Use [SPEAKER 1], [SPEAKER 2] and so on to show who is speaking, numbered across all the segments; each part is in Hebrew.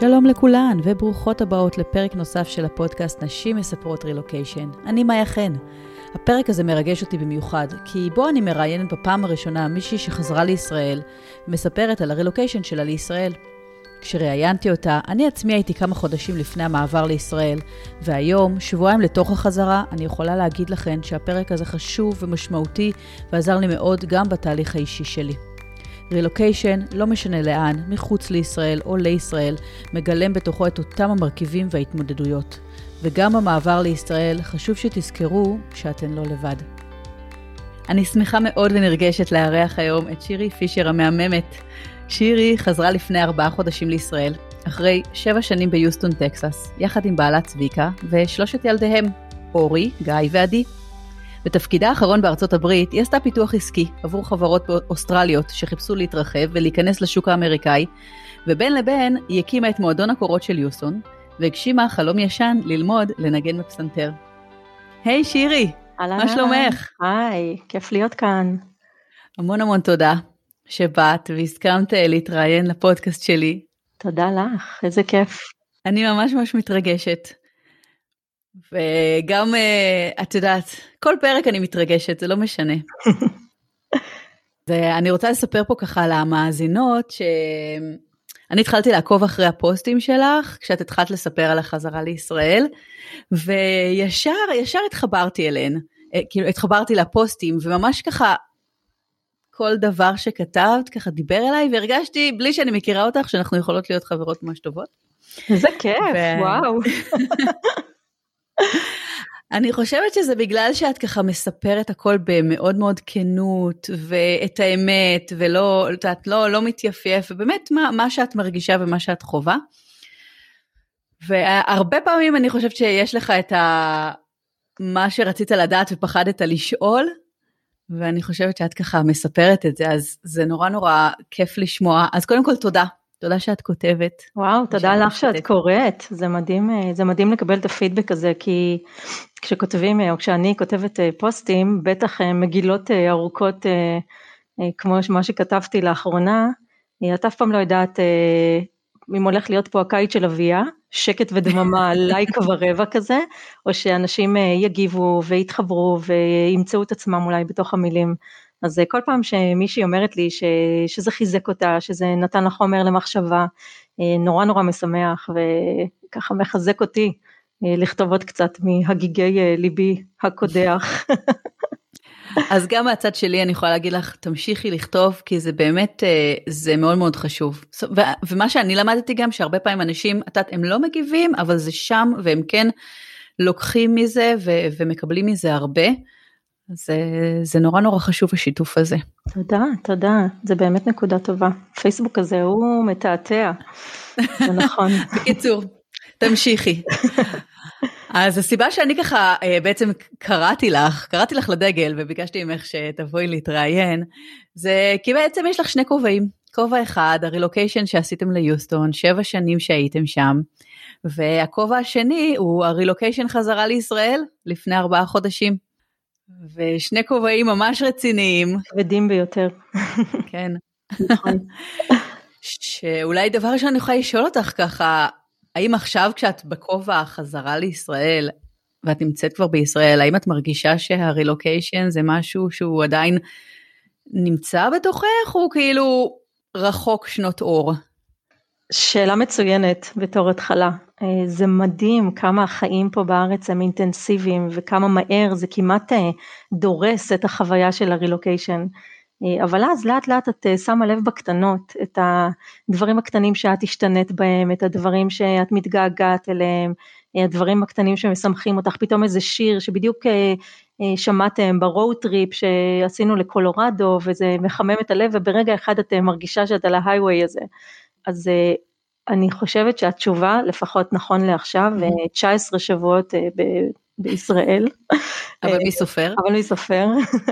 [SPEAKER 1] שלום לכולן וברוכות הבאות לפרק נוסף של הפודקאסט נשים מספרות רילוקיישן. אני מאיה חן. הפרק הזה מרגש אותי במיוחד, כי בו אני מראיינת בפעם הראשונה מישהי שחזרה לישראל ומספרת על הרילוקיישן שלה לישראל. כשראיינתי אותה, אני עצמי הייתי כמה חודשים לפני המעבר לישראל, והיום, שבועיים לתוך החזרה, אני יכולה להגיד לכן שהפרק הזה חשוב ומשמעותי ועזר לי מאוד גם בתהליך האישי שלי. רילוקיישן, לא משנה לאן, מחוץ לישראל או לישראל, מגלם בתוכו את אותם המרכיבים וההתמודדויות. וגם במעבר לישראל, חשוב שתזכרו שאתן לא לבד. אני שמחה מאוד ונרגשת לארח היום את שירי פישר המהממת. שירי חזרה לפני ארבעה חודשים לישראל, אחרי שבע שנים ביוסטון, טקסס, יחד עם בעלה צביקה ושלושת ילדיהם, אורי, גיא ועדי. בתפקידה האחרון בארצות הברית, היא עשתה פיתוח עסקי עבור חברות אוסטרליות שחיפשו להתרחב ולהיכנס לשוק האמריקאי, ובין לבין היא הקימה את מועדון הקורות של יוסטון, והגשימה חלום ישן ללמוד לנגן בפסנתר. היי hey, שירי, מה שלומך?
[SPEAKER 2] היי, כיף להיות כאן.
[SPEAKER 1] המון המון תודה שבאת והסכמת להתראיין לפודקאסט שלי.
[SPEAKER 2] תודה לך, איזה כיף.
[SPEAKER 1] אני ממש ממש מתרגשת. וגם, uh, את יודעת, כל פרק אני מתרגשת, זה לא משנה. ואני רוצה לספר פה ככה למאזינות, שאני התחלתי לעקוב אחרי הפוסטים שלך, כשאת התחלת לספר על החזרה לישראל, וישר, ישר התחברתי אליהן. אה, כאילו, התחברתי לפוסטים, וממש ככה, כל דבר שכתבת ככה דיבר אליי, והרגשתי, בלי שאני מכירה אותך, שאנחנו יכולות להיות חברות ממש טובות.
[SPEAKER 2] איזה כיף, ו... וואו.
[SPEAKER 1] אני חושבת שזה בגלל שאת ככה מספרת הכל במאוד מאוד כנות ואת האמת ולא, את יודעת, לא, לא מתייפייף, ובאמת מה, מה שאת מרגישה ומה שאת חווה. והרבה פעמים אני חושבת שיש לך את ה... מה שרצית לדעת ופחדת לשאול, ואני חושבת שאת ככה מספרת את זה, אז זה נורא נורא כיף לשמוע. אז קודם כל תודה תודה שאת כותבת.
[SPEAKER 2] וואו, תודה לך שאת קוראת, זה מדהים, אה, זה מדהים לקבל את הפידבק הזה, כי כשכותבים, אה, או כשאני כותבת אה, פוסטים, בטח מגילות ארוכות כמו מה שכתבתי לאחרונה, את אף פעם לא יודעת אם הולך להיות פה הקיץ של אביה, שקט ודממה, לייק ורבע כזה, או שאנשים יגיבו ויתחברו וימצאו את עצמם אולי בתוך המילים. אז אה, כל פעם שמישהי אומרת לי ש, שזה חיזק אותה, שזה נתן לה חומר למחשבה, אה, נורא נורא משמח וככה מחזק אותי אה, לכתוב עוד קצת מהגיגי ליבי הקודח.
[SPEAKER 1] אז גם מהצד שלי אני יכולה להגיד לך, תמשיכי לכתוב, כי זה באמת, זה מאוד מאוד חשוב. ומה שאני למדתי גם, שהרבה פעמים אנשים, את יודעת, הם לא מגיבים, אבל זה שם, והם כן לוקחים מזה ומקבלים מזה הרבה. זה, זה נורא נורא חשוב השיתוף הזה.
[SPEAKER 2] תודה, תודה, זה באמת נקודה טובה. פייסבוק הזה הוא מתעתע, זה נכון.
[SPEAKER 1] בקיצור, תמשיכי. אז הסיבה שאני ככה אה, בעצם קראתי לך, קראתי לך לדגל וביקשתי ממך שתבואי להתראיין, זה כי בעצם יש לך שני כובעים. כובע אחד, הרילוקיישן שעשיתם ליוסטון, שבע שנים שהייתם שם, והכובע השני הוא הרילוקיישן חזרה לישראל לפני ארבעה חודשים. ושני כובעים ממש רציניים.
[SPEAKER 2] כבדים ביותר.
[SPEAKER 1] כן. נכון. שאולי דבר ראשון אני יכולה לשאול אותך ככה, האם עכשיו כשאת בכובע החזרה לישראל, ואת נמצאת כבר בישראל, האם את מרגישה שהרילוקיישן זה משהו שהוא עדיין נמצא בתוכך, או כאילו רחוק שנות אור?
[SPEAKER 2] שאלה מצוינת בתור התחלה. אה, זה מדהים כמה החיים פה בארץ הם אינטנסיביים וכמה מהר זה כמעט אה, דורס את החוויה של הרילוקיישן. אה, אבל אז לאט לאט את שמה לב בקטנות, את הדברים הקטנים שאת השתנית בהם, את הדברים שאת מתגעגעת אליהם, הדברים הקטנים שמשמחים אותך, פתאום איזה שיר שבדיוק שמעתם ב road trip שעשינו לקולורדו וזה מחמם את הלב וברגע אחד את מרגישה שאת על ה high הזה. אז אני חושבת שהתשובה, לפחות נכון לעכשיו, 19 שבועות אה, ב- בישראל.
[SPEAKER 1] אבל מי סופר?
[SPEAKER 2] אבל מי סופר.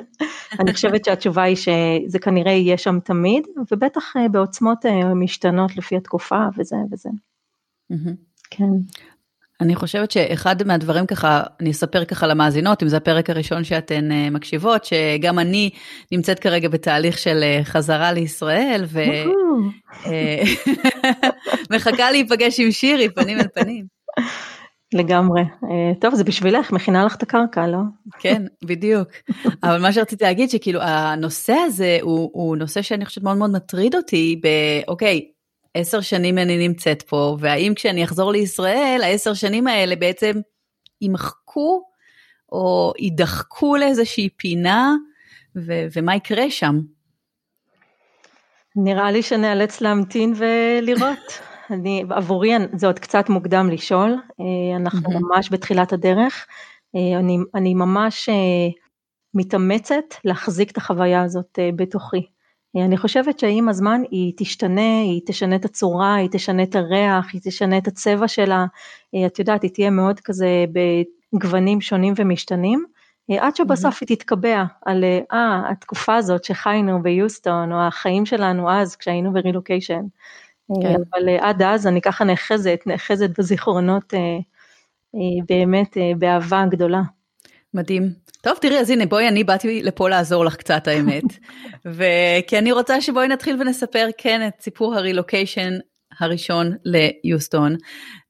[SPEAKER 2] אני חושבת שהתשובה היא שזה כנראה יהיה שם תמיד, ובטח אה, בעוצמות אה, משתנות לפי התקופה וזה וזה.
[SPEAKER 1] כן. אני חושבת שאחד מהדברים ככה, אני אספר ככה למאזינות, אם זה הפרק הראשון שאתן uh, מקשיבות, שגם אני נמצאת כרגע בתהליך של uh, חזרה לישראל, ומחכה להיפגש עם שירי פנים אל פנים.
[SPEAKER 2] לגמרי. טוב, זה בשבילך, מכינה לך את הקרקע, לא?
[SPEAKER 1] כן, בדיוק. אבל מה שרציתי להגיד, שכאילו הנושא הזה הוא, הוא נושא שאני חושבת מאוד מאוד מטריד אותי, באוקיי, עשר שנים אני נמצאת פה, והאם כשאני אחזור לישראל, העשר שנים האלה בעצם יימחקו או יידחקו לאיזושהי פינה, ו- ומה יקרה שם?
[SPEAKER 2] נראה לי שנאלץ להמתין ולראות. אני, עבורי זה עוד קצת מוקדם לשאול, אה, אנחנו. ממש בתחילת הדרך, אה, אני, אני ממש אה, מתאמצת להחזיק את החוויה הזאת בתוכי. אני חושבת שעם הזמן היא תשתנה, היא תשנה את הצורה, היא תשנה את הריח, היא תשנה את הצבע שלה, את יודעת, היא תהיה מאוד כזה בגוונים שונים ומשתנים, עד שבסוף היא תתקבע על, אה, התקופה הזאת שחיינו ביוסטון, או החיים שלנו אז כשהיינו ברילוקיישן. כן. אבל עד אז אני ככה נאחזת, נאחזת בזיכרונות באמת באהבה גדולה.
[SPEAKER 1] מדהים. טוב, תראי, אז הנה, בואי, אני באתי לפה לעזור לך קצת, האמת. וכי אני רוצה שבואי נתחיל ונספר, כן, את סיפור הרילוקיישן הראשון ליוסטון,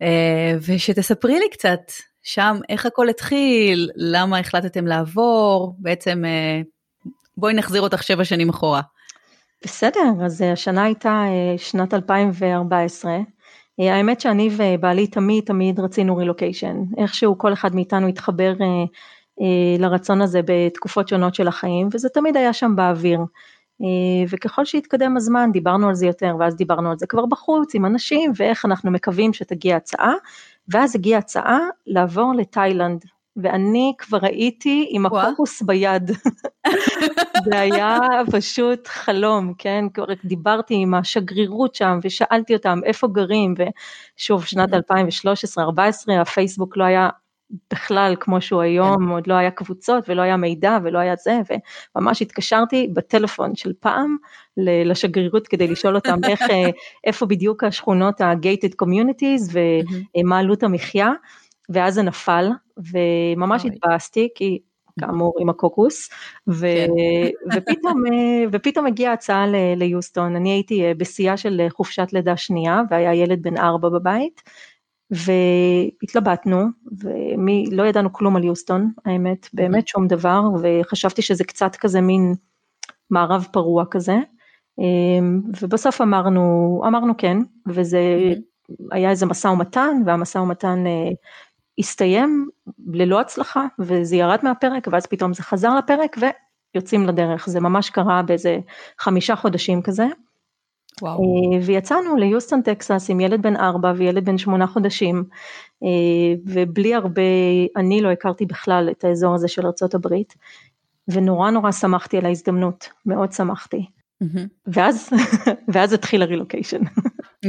[SPEAKER 1] אה, ושתספרי לי קצת שם איך הכל התחיל, למה החלטתם לעבור, בעצם אה, בואי נחזיר אותך שבע שנים אחורה.
[SPEAKER 2] בסדר, אז אה, השנה הייתה שנת 2014. האמת שאני ובעלי תמיד תמיד רצינו רילוקיישן, איכשהו כל אחד מאיתנו התחבר אה, לרצון הזה בתקופות שונות של החיים, וזה תמיד היה שם באוויר. אה, וככל שהתקדם הזמן דיברנו על זה יותר, ואז דיברנו על זה כבר בחוץ עם אנשים, ואיך אנחנו מקווים שתגיע הצעה, ואז הגיעה הצעה לעבור לתאילנד, ואני כבר הייתי עם הקוקוס ביד. זה היה פשוט חלום, כן? כבר דיברתי עם השגרירות שם ושאלתי אותם איפה גרים, ושוב, שנת 2013-2014, הפייסבוק לא היה בכלל כמו שהוא היום, כן. עוד לא היה קבוצות ולא היה מידע ולא היה זה, וממש התקשרתי בטלפון של פעם לשגרירות כדי לשאול אותם איך, אה, איפה בדיוק השכונות ה-gated communities ומה עלות המחיה, ואז זה נפל, וממש התבאסתי, כי כאמור עם הקוקוס, ו, כן. ופתאום, אה, ופתאום הגיעה הצעה ליוסטון, אני הייתי אה, בשיאה של חופשת לידה שנייה, והיה ילד בן ארבע בבית, והתלבטנו, ומי, לא ידענו כלום על יוסטון, האמת, באמת שום דבר, וחשבתי שזה קצת כזה מין מערב פרוע כזה, אמ, ובסוף אמרנו, אמרנו כן, וזה היה איזה משא ומתן, והמשא ומתן אה, הסתיים ללא הצלחה, וזה ירד מהפרק, ואז פתאום זה חזר לפרק, ויוצאים לדרך, זה ממש קרה באיזה חמישה חודשים כזה. וואו. אה, ויצאנו ליוסטון טקסס עם ילד בן ארבע וילד בן שמונה חודשים, אה, ובלי הרבה, אני לא הכרתי בכלל את האזור הזה של ארה"ב, ונורא נורא שמחתי על ההזדמנות, מאוד שמחתי. Mm-hmm. ואז, ואז התחיל הרילוקיישן.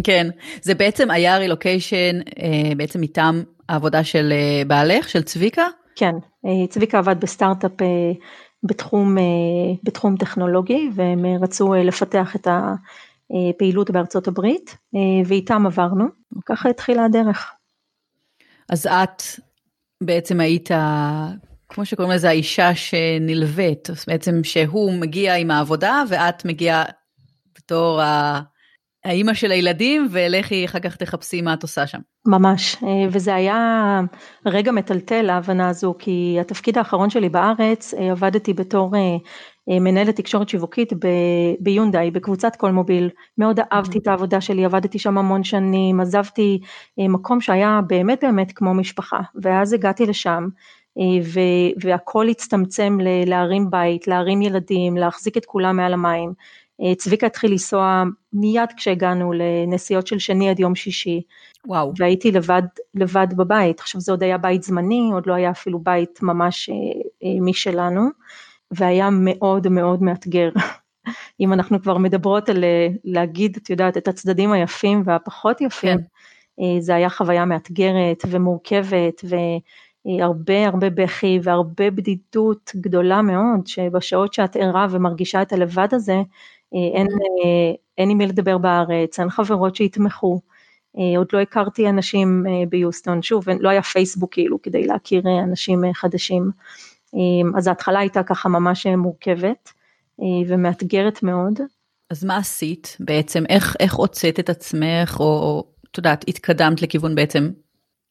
[SPEAKER 1] כן, זה בעצם היה רילוקיישן אה, בעצם מטעם העבודה של בעלך, של צביקה?
[SPEAKER 2] כן, צביקה עבד בסטארט-אפ בתחום, בתחום טכנולוגי, והם רצו לפתח את ה... אה, פעילות בארצות הברית, אה, ואיתם עברנו, וככה התחילה הדרך.
[SPEAKER 1] אז את בעצם היית, כמו שקוראים לזה, האישה שנלווית, בעצם שהוא מגיע עם העבודה ואת מגיעה בתור האימא של הילדים, ולכי אחר כך תחפשי מה את עושה שם.
[SPEAKER 2] ממש, אה, וזה היה רגע מטלטל ההבנה הזו, כי התפקיד האחרון שלי בארץ, עבדתי בתור מנהלת תקשורת שיווקית ביונדאי, בקבוצת כל מוביל, מאוד אהבתי את העבודה שלי, עבדתי שם המון שנים, עזבתי אה, מקום שהיה באמת באמת כמו משפחה, ואז הגעתי לשם, אה, והכל הצטמצם להרים בית, להרים ילדים, להחזיק את כולם מעל המים. צביקה התחיל לנסוע מיד כשהגענו לנסיעות של שני עד יום שישי. וואו. והייתי לבד, לבד בבית, עכשיו זה עוד היה בית זמני, עוד לא היה אפילו בית ממש משלנו. והיה מאוד מאוד מאתגר. אם אנחנו כבר מדברות על אה, להגיד, את יודעת, את הצדדים היפים והפחות יפים, כן. אה, זה היה חוויה מאתגרת ומורכבת והרבה הרבה בכי והרבה בדידות גדולה מאוד, שבשעות שאת ערה ומרגישה את הלבד הזה, אה, אין, אין עם מי לדבר בארץ, אין חברות שיתמכו. עוד לא הכרתי אנשים ביוסטון, שוב, לא היה פייסבוק כאילו כדי להכיר אנשים חדשים. אז ההתחלה הייתה ככה ממש מורכבת ומאתגרת מאוד.
[SPEAKER 1] אז מה עשית בעצם? איך, איך הוצאת את עצמך, או את יודעת, התקדמת לכיוון בעצם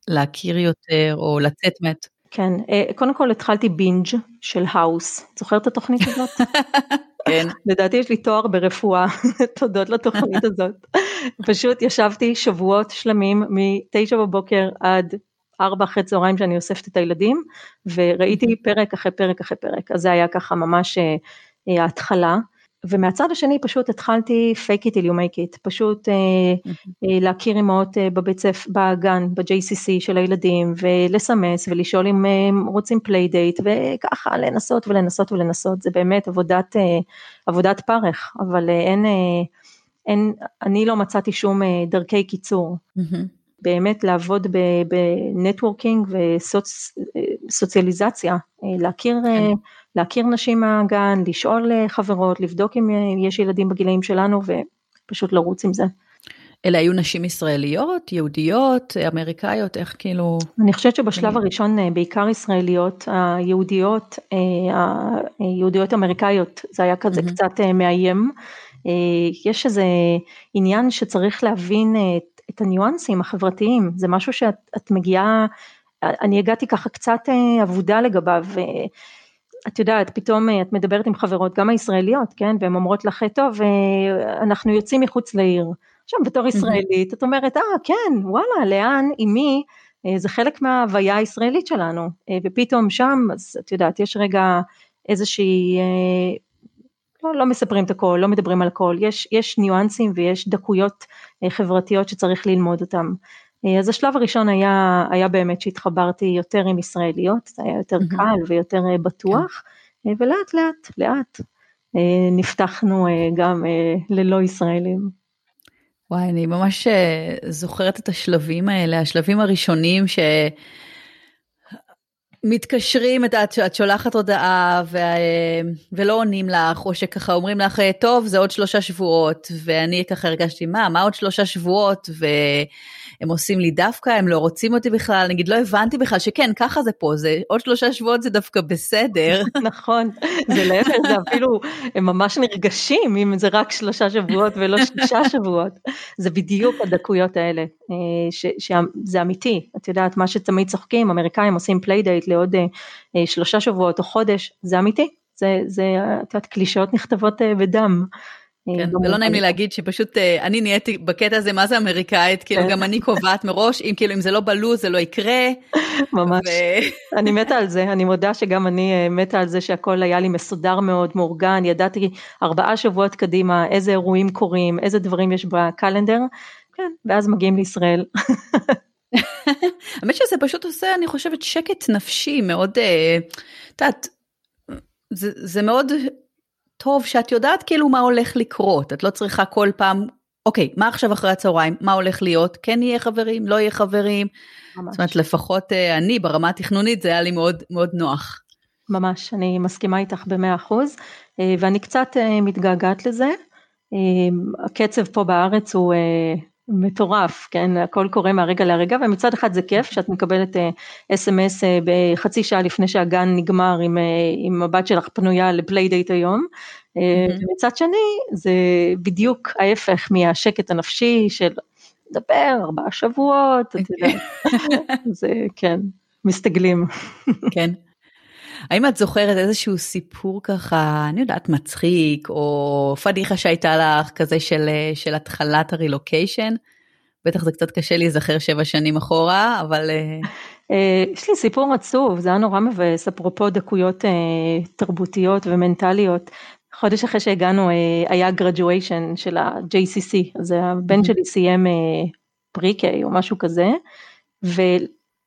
[SPEAKER 1] להכיר יותר, או לצאת מת?
[SPEAKER 2] כן, אה, קודם כל התחלתי בינג' של האוס, זוכרת את התוכנית הזאת?
[SPEAKER 1] כן.
[SPEAKER 2] לדעתי יש לי תואר ברפואה, תודות לתוכנית הזאת. פשוט ישבתי שבועות שלמים מתשע בבוקר עד ארבע אחרי צהריים שאני אוספת את הילדים, וראיתי פרק אחרי פרק אחרי פרק, אז זה היה ככה ממש אה, אה, ההתחלה. ומהצד השני פשוט התחלתי fake it till you make it, פשוט mm-hmm. להכיר אמהות בבית ספר, בגן, ב-JCC של הילדים ולסמס ולשאול אם הם רוצים playdate וככה לנסות ולנסות ולנסות, זה באמת עבודת, עבודת פרך, אבל אין, אין, אני לא מצאתי שום דרכי קיצור. באמת לעבוד בנטוורקינג וסוציאליזציה, להכיר כן. להכיר נשים מהגן, לשאול אה, חברות, לבדוק אם אה, יש ילדים בגילאים שלנו ופשוט לרוץ עם זה.
[SPEAKER 1] אלה היו נשים ישראליות, יהודיות, אמריקאיות, איך כאילו...
[SPEAKER 2] אני חושבת שבשלב הראשון אה, בעיקר ישראליות, היהודיות, היהודיות אמריקאיות, זה היה כזה mm-hmm. קצת מאיים. יש איזה עניין שצריך להבין את, הניואנסים החברתיים, זה משהו שאת מגיעה, אני הגעתי ככה קצת אבודה לגביו. את יודעת, פתאום אה, את מדברת עם חברות, גם הישראליות, כן, והן אומרות לך, טוב, אה, אנחנו יוצאים מחוץ לעיר. עכשיו, בתור ישראלית, את אומרת, אה, כן, וואלה, לאן, עם מי, אה, זה חלק מההוויה הישראלית שלנו, ופתאום שם, אז את יודעת, יש רגע איזושהי, לא, לא מספרים את הכל, לא מדברים על הכל, יש, יש ניואנסים ויש דקויות חברתיות שצריך ללמוד אותם. אז השלב הראשון היה, היה באמת שהתחברתי יותר עם ישראליות, זה היה יותר mm-hmm. קל ויותר אה, בטוח, כן. אה, ולאט לאט, לאט אה, נפתחנו גם ללא ישראלים.
[SPEAKER 1] וואי, אני ממש זוכרת את השלבים האלה, השלבים הראשונים ש... מתקשרים, את, את שולחת הודעה ו, ולא עונים לך, או שככה אומרים לך, טוב, זה עוד שלושה שבועות, ואני ככה הרגשתי, מה, מה עוד שלושה שבועות, ו... הם עושים לי דווקא, הם לא רוצים אותי בכלל, נגיד לא הבנתי בכלל שכן, ככה זה פה, זה עוד שלושה שבועות זה דווקא בסדר.
[SPEAKER 2] נכון, זה להפך, זה אפילו, הם ממש נרגשים אם זה רק שלושה שבועות ולא שישה שבועות. זה בדיוק הדקויות האלה, אה, שזה אמיתי, את יודעת, מה שתמיד צוחקים, אמריקאים עושים playdate לעוד אה, אה, שלושה שבועות או חודש, זה אמיתי, זה, זה, את יודעת, קלישאות נכתבות בדם.
[SPEAKER 1] כן, ולא נעים לי להגיד שפשוט אה, אני נהייתי בקטע הזה מה זה אמריקאית, כאילו כן. גם אני קובעת מראש, אם כאילו אם זה לא בלוז זה לא יקרה.
[SPEAKER 2] ממש, אני מתה על זה, אני מודה שגם אני אה, מתה על זה שהכל היה לי מסודר מאוד, מאורגן, ידעתי ארבעה שבועות קדימה איזה אירועים קורים, איזה דברים יש בקלנדר, כן, ואז מגיעים לישראל.
[SPEAKER 1] האמת שזה פשוט עושה, אני חושבת, שקט נפשי מאוד, אה, את יודעת, זה, זה מאוד טוב שאת יודעת כאילו מה הולך לקרות, את לא צריכה כל פעם, אוקיי, מה עכשיו אחרי הצהריים, מה הולך להיות, כן יהיה חברים, לא יהיה חברים, ממש. זאת אומרת לפחות אה, אני ברמה התכנונית זה היה לי מאוד מאוד נוח.
[SPEAKER 2] ממש, אני מסכימה איתך במאה אחוז, אה, ואני קצת מתגעגעת לזה. הקצב פה בארץ הוא מטורף, כן, הכל קורה מהרגע להרגע, ומצד אחד זה כיף שאת מקבלת SMS uh, uh, בחצי שעה לפני שהגן נגמר עם, uh, עם הבת שלך פנויה ל playdate היום, mm-hmm. ומצד שני זה בדיוק ההפך מהשקט הנפשי של לדבר ארבעה שבועות, את יודעת, זה כן, מסתגלים.
[SPEAKER 1] כן. האם את זוכרת איזשהו סיפור ככה, אני יודעת, מצחיק, או פדיחה שהייתה לך כזה של, של התחלת הרילוקיישן? בטח זה קצת קשה להיזכר שבע שנים אחורה, אבל... אה,
[SPEAKER 2] אה, יש לי סיפור עצוב, זה היה נורא מבאס, אפרופו דקויות אה, תרבותיות ומנטליות. חודש אחרי שהגענו היה graduation של ה-JCC, אז הבן שלי סיים פרי-קיי או משהו כזה,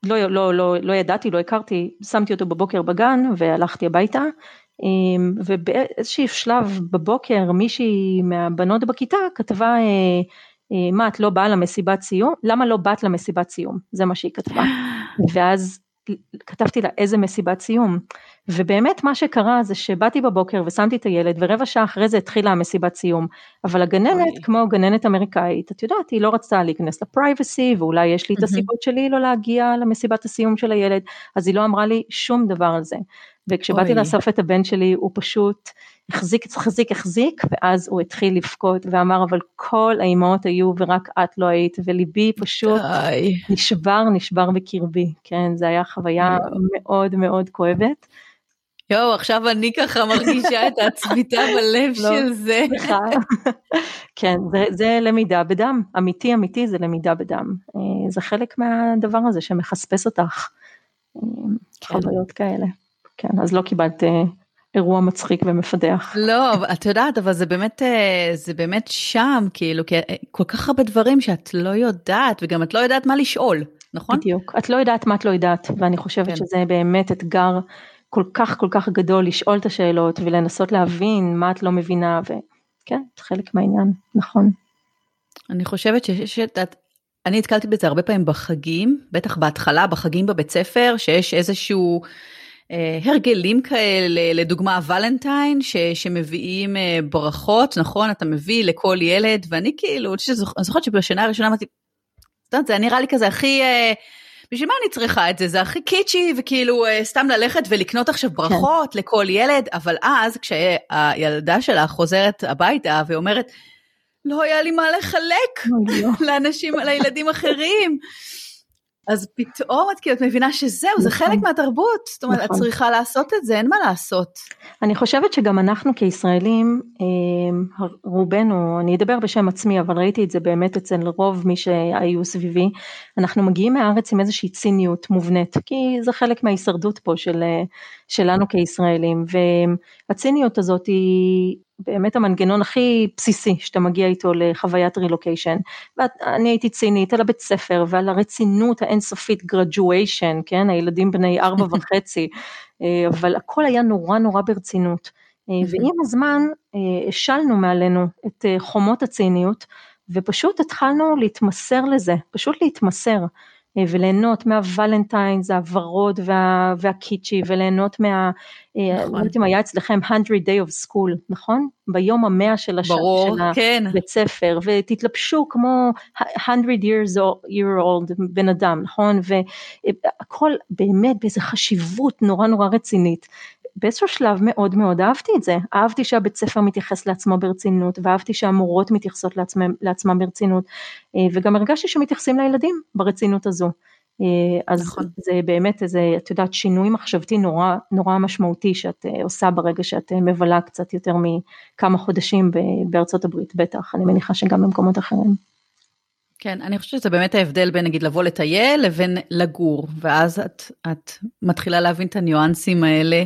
[SPEAKER 2] לא, לא, לא, לא ידעתי, לא הכרתי, שמתי אותו בבוקר בגן והלכתי הביתה, אמ, ובאיזשהו שלב בבוקר מישהי מהבנות בכיתה כתבה, אה, אה, מה את לא באה למסיבת סיום? למה לא באת למסיבת סיום? זה מה שהיא כתבה. ואז כתבתי לה איזה מסיבת סיום. ובאמת מה שקרה זה שבאתי בבוקר ושמתי את הילד ורבע שעה אחרי זה התחילה המסיבת סיום. אבל הגננת, אוי. כמו גננת אמריקאית, את יודעת, היא לא רצתה להיכנס לפרייבסי ואולי יש לי את הסיבות שלי לא להגיע למסיבת הסיום של הילד, אז היא לא אמרה לי שום דבר על זה. וכשבאתי לאסוף את הבן שלי הוא פשוט החזיק, החזיק, החזיק, ואז הוא התחיל לבכות ואמר אבל כל האימהות היו ורק את לא היית, וליבי פשוט די. נשבר, נשבר בקרבי, כן, זה היה חוויה מאוד מאוד כואבת.
[SPEAKER 1] יואו, עכשיו אני ככה מרגישה את הצביטה בלב לא, של זה.
[SPEAKER 2] כן, זה, זה למידה בדם, אמיתי אמיתי זה למידה בדם. אה, זה חלק מהדבר הזה שמחספס אותך, כן. חוויות כאלה. כן, אז לא קיבלת אה, אירוע מצחיק ומפדח.
[SPEAKER 1] לא, את יודעת, אבל זה באמת, זה באמת שם, כאילו, כל כך הרבה דברים שאת לא יודעת, וגם את לא יודעת מה לשאול, נכון?
[SPEAKER 2] בדיוק, את לא יודעת מה את לא יודעת, ואני חושבת כן. שזה באמת אתגר כל כך כל כך גדול לשאול את השאלות ולנסות להבין מה את לא מבינה, וכן, זה חלק מהעניין, נכון.
[SPEAKER 1] אני חושבת שיש את... אני נתקלתי בזה הרבה פעמים בחגים, בטח בהתחלה, בחגים בבית ספר, שיש איזשהו... אה, הרגלים כאלה, לדוגמה הוולנטיין, ש, שמביאים אה, ברכות, נכון? אתה מביא לכל ילד, ואני כאילו, אני זוכרת שבשנה הראשונה אמרתי, זה נראה לי כזה הכי... אה, בשביל מה אני צריכה את זה? זה הכי קיצ'י וכאילו סתם ללכת ולקנות עכשיו ברכות כן. לכל ילד, אבל אז כשהילדה שלה חוזרת הביתה ואומרת, לא היה לי מה לחלק לא. לאנשים, לילדים אחרים. אז פתאום את כאילו את מבינה שזהו, זה נכון. חלק מהתרבות, זאת אומרת, את נכון. צריכה לעשות את זה, אין מה לעשות.
[SPEAKER 2] אני חושבת שגם אנחנו כישראלים, אה, רובנו, אני אדבר בשם עצמי, אבל ראיתי את זה באמת אצל רוב מי שהיו סביבי, אנחנו מגיעים מהארץ עם איזושהי ציניות מובנית, כי זה חלק מההישרדות פה של, אה, שלנו כישראלים, והציניות הזאת היא באמת המנגנון הכי בסיסי שאתה מגיע איתו לחוויית רילוקיישן. ואני הייתי צינית על הבית ספר ועל הרצינות האינסופית graduation, כן, הילדים בני ארבע וחצי, אה, אבל הכל היה נורא נורא ברצינות. אה, ועם הזמן אה, השלנו מעלינו את חומות הציניות ופשוט התחלנו להתמסר לזה, פשוט להתמסר. אה, וליהנות מהוולנטיינס, הוורוד וה, והקיצ'י, וליהנות מה... אה, נכון. לא יודעת אם היה אצלכם 100 day of school, נכון? ביום המאה של, הש... ברור, של כן. הבית ספר, ותתלבשו כמו 100 years year old בן אדם, נכון? והכל באמת באיזו חשיבות נורא נורא רצינית. באיזשהו שלב מאוד מאוד אהבתי את זה, אהבתי שהבית ספר מתייחס לעצמו ברצינות ואהבתי שהמורות מתייחסות לעצמם, לעצמם ברצינות אה, וגם הרגשתי שמתייחסים לילדים ברצינות הזו. אה, אז נכון. זה באמת איזה, את יודעת, שינוי מחשבתי נורא נורא משמעותי שאת אה, עושה ברגע שאת מבלה קצת יותר מכמה חודשים בארצות הברית, בטח, אני מניחה שגם במקומות אחרים.
[SPEAKER 1] כן, אני חושבת שזה באמת ההבדל בין נגיד לבוא לטייל לבין לגור, ואז את, את מתחילה להבין את הניואנסים האלה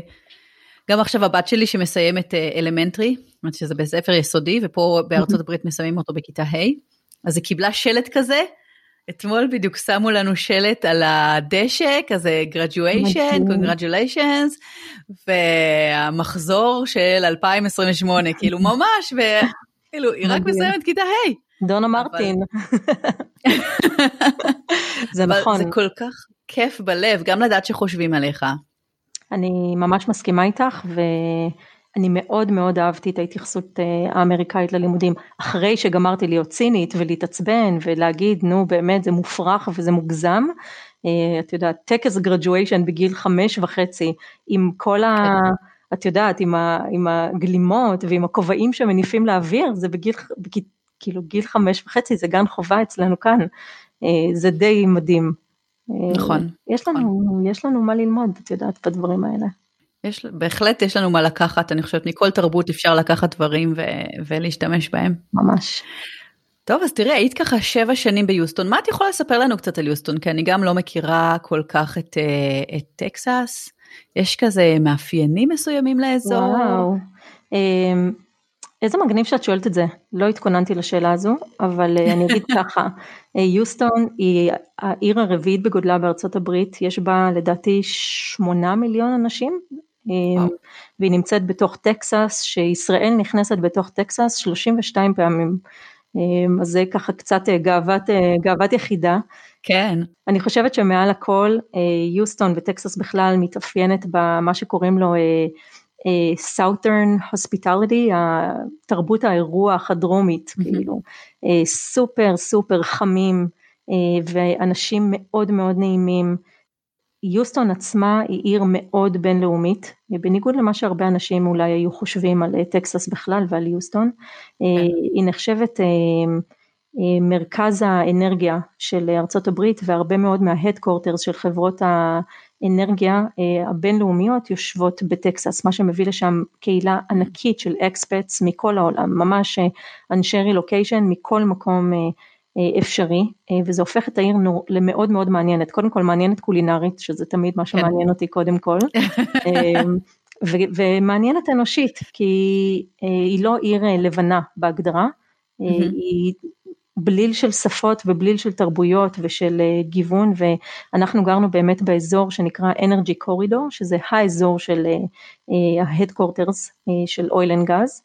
[SPEAKER 1] גם עכשיו הבת שלי שמסיימת אלמנטרי, זאת אומרת שזה בית ספר יסודי, ופה בארצות הברית מסיימים אותו בכיתה ה', אז היא קיבלה שלט כזה, אתמול בדיוק שמו לנו שלט על הדשא, כזה graduation, congratulations, והמחזור של 2028, כאילו ממש, וכאילו, היא רק מסיימת כיתה ה'.
[SPEAKER 2] דונה מרטין. זה נכון.
[SPEAKER 1] זה כל כך כיף בלב, גם לדעת שחושבים עליך.
[SPEAKER 2] אני ממש מסכימה איתך ואני מאוד מאוד אהבתי את ההתייחסות אה, האמריקאית ללימודים אחרי שגמרתי להיות צינית ולהתעצבן ולהגיד נו באמת זה מופרך וזה מוגזם. אה, את יודעת טקס גרדואשן בגיל חמש וחצי עם כל ה... כן. את יודעת עם, ה, עם הגלימות ועם הכובעים שמניפים לאוויר זה בגיל, כאילו גיל חמש וחצי זה גן חובה אצלנו כאן אה, זה די מדהים
[SPEAKER 1] נכון.
[SPEAKER 2] יש לנו, נכון. יש לנו מה ללמוד, את יודעת, בדברים האלה.
[SPEAKER 1] יש, בהחלט יש לנו מה לקחת, אני חושבת, מכל תרבות אפשר לקחת דברים ו, ולהשתמש בהם.
[SPEAKER 2] ממש.
[SPEAKER 1] טוב, אז תראי, היית ככה שבע שנים ביוסטון, מה את יכולה לספר לנו קצת על יוסטון? כי אני גם לא מכירה כל כך את, אה, את טקסס, יש כזה מאפיינים מסוימים לאזור?
[SPEAKER 2] וואו. אמ, איזה מגניב שאת שואלת את זה, לא התכוננתי לשאלה הזו, אבל אה, אני אגיד ככה, אה, יוסטון היא העיר הרביעית בגודלה בארצות הברית, יש בה לדעתי שמונה מיליון אנשים, אה, והיא נמצאת בתוך טקסס, שישראל נכנסת בתוך טקסס 32 פעמים. אז זה ככה קצת גאוות, גאוות יחידה.
[SPEAKER 1] כן.
[SPEAKER 2] אני חושבת שמעל הכל יוסטון וטקסס בכלל מתאפיינת במה שקוראים לו Southern Hospitality, תרבות האירוח הדרומית, mm-hmm. כאילו, סופר סופר חמים ואנשים מאוד מאוד נעימים. יוסטון עצמה היא עיר מאוד בינלאומית, בניגוד למה שהרבה אנשים אולי היו חושבים על טקסס בכלל ועל יוסטון, כן. היא נחשבת מרכז האנרגיה של ארצות הברית והרבה מאוד מההדקורטרס של חברות האנרגיה הבינלאומיות יושבות בטקסס, מה שמביא לשם קהילה ענקית של אקספטס מכל העולם, ממש אנשי רילוקיישן מכל מקום אפשרי וזה הופך את העיר למאוד מאוד מעניינת, קודם כל מעניינת קולינרית שזה תמיד מה שמעניין כן. אותי קודם כל. ומעניינת אנושית כי היא לא עיר לבנה בהגדרה, היא בליל של שפות ובליל של תרבויות ושל גיוון ואנחנו גרנו באמת באזור שנקרא Energy Corridor שזה האזור של ה headquarters של oil and gas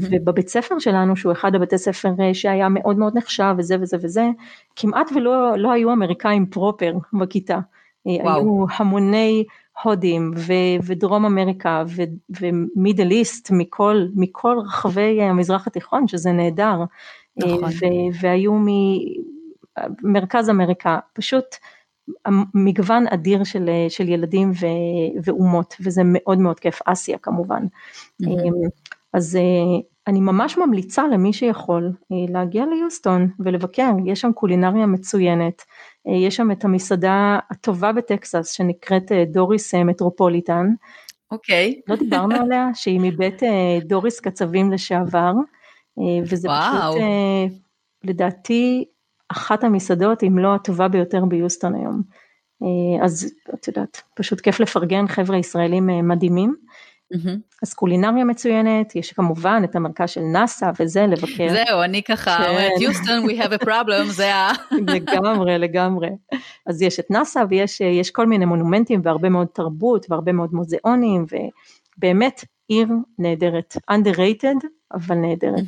[SPEAKER 2] ובבית ספר שלנו שהוא אחד הבתי ספר שהיה מאוד מאוד נחשב וזה וזה וזה כמעט ולא לא היו אמריקאים פרופר בכיתה, וואו. היו המוני הודים ו, ודרום אמריקה ו, ומידל איסט מכל, מכל רחבי המזרח התיכון שזה נהדר. נכון. והיו ממרכז אמריקה, פשוט מגוון אדיר של, של ילדים ו, ואומות, וזה מאוד מאוד כיף, אסיה כמובן. Mm-hmm. אז אני ממש ממליצה למי שיכול להגיע ליוסטון ולבקר, יש שם קולינריה מצוינת, יש שם את המסעדה הטובה בטקסס שנקראת דוריס מטרופוליטן.
[SPEAKER 1] אוקיי.
[SPEAKER 2] Okay. לא דיברנו עליה, שהיא מבית דוריס קצבים לשעבר. אה, וזה וואו. פשוט אה, לדעתי אחת המסעדות אם לא הטובה ביותר ביוסטון היום. אה, אז את יודעת, פשוט כיף לפרגן חבר'ה ישראלים מדהימים. Mm-hmm. אז קולינריה מצוינת, יש כמובן את המרכז של נאסא וזה לבקר.
[SPEAKER 1] זהו, אני ככה כן. אומרת, יוסטון, we have a problem, זה ה...
[SPEAKER 2] לגמרי, לגמרי. אז יש את נאסא ויש כל מיני מונומנטים והרבה מאוד תרבות והרבה מאוד מוזיאונים ובאמת עיר נהדרת, underrated אבל נהדרת.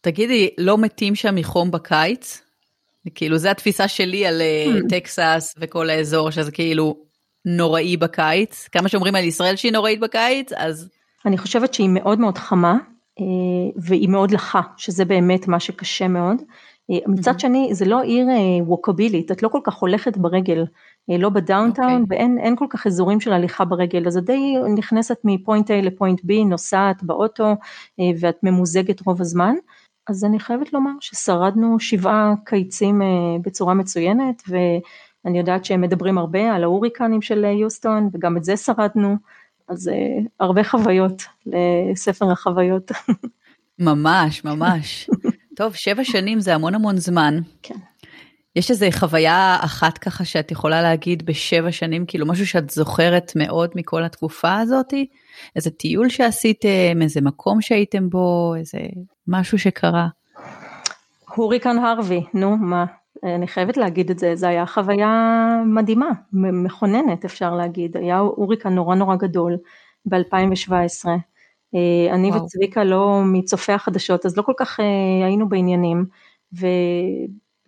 [SPEAKER 1] תגידי, לא מתים שם מחום בקיץ? כאילו, זו התפיסה שלי על mm. טקסס וכל האזור, שזה כאילו נוראי בקיץ. כמה שאומרים על ישראל שהיא נוראית בקיץ, אז...
[SPEAKER 2] אני חושבת שהיא מאוד מאוד חמה, אה, והיא מאוד לחה, שזה באמת מה שקשה מאוד. אה, מצד mm-hmm. שני, זה לא עיר walkable-ית, את לא כל כך הולכת ברגל. לא ב downtown okay. אוקיי. ואין כל כך אזורים של הליכה ברגל, אז את די נכנסת מ point A ל point B, נוסעת באוטו אה, ואת ממוזגת רוב הזמן. אז אני חייבת לומר ששרדנו שבעה קיצים אה, בצורה מצוינת ואני יודעת שהם מדברים הרבה על ההוריקנים של יוסטון וגם את זה שרדנו, אז אה, הרבה חוויות לספר החוויות.
[SPEAKER 1] ממש, ממש. טוב, שבע שנים זה המון המון זמן. כן. יש איזה חוויה אחת ככה שאת יכולה להגיד בשבע שנים, כאילו משהו שאת זוכרת מאוד מכל התקופה הזאתי? איזה טיול שעשיתם, איזה מקום שהייתם בו, איזה משהו שקרה?
[SPEAKER 2] הוריקן הרווי, נו מה, אני חייבת להגיד את זה, זה היה חוויה מדהימה, מכוננת אפשר להגיד, היה הוריקן נורא נורא גדול ב-2017. אה, אני וואו. וצביקה לא מצופי החדשות, אז לא כל כך אה, היינו בעניינים, ו...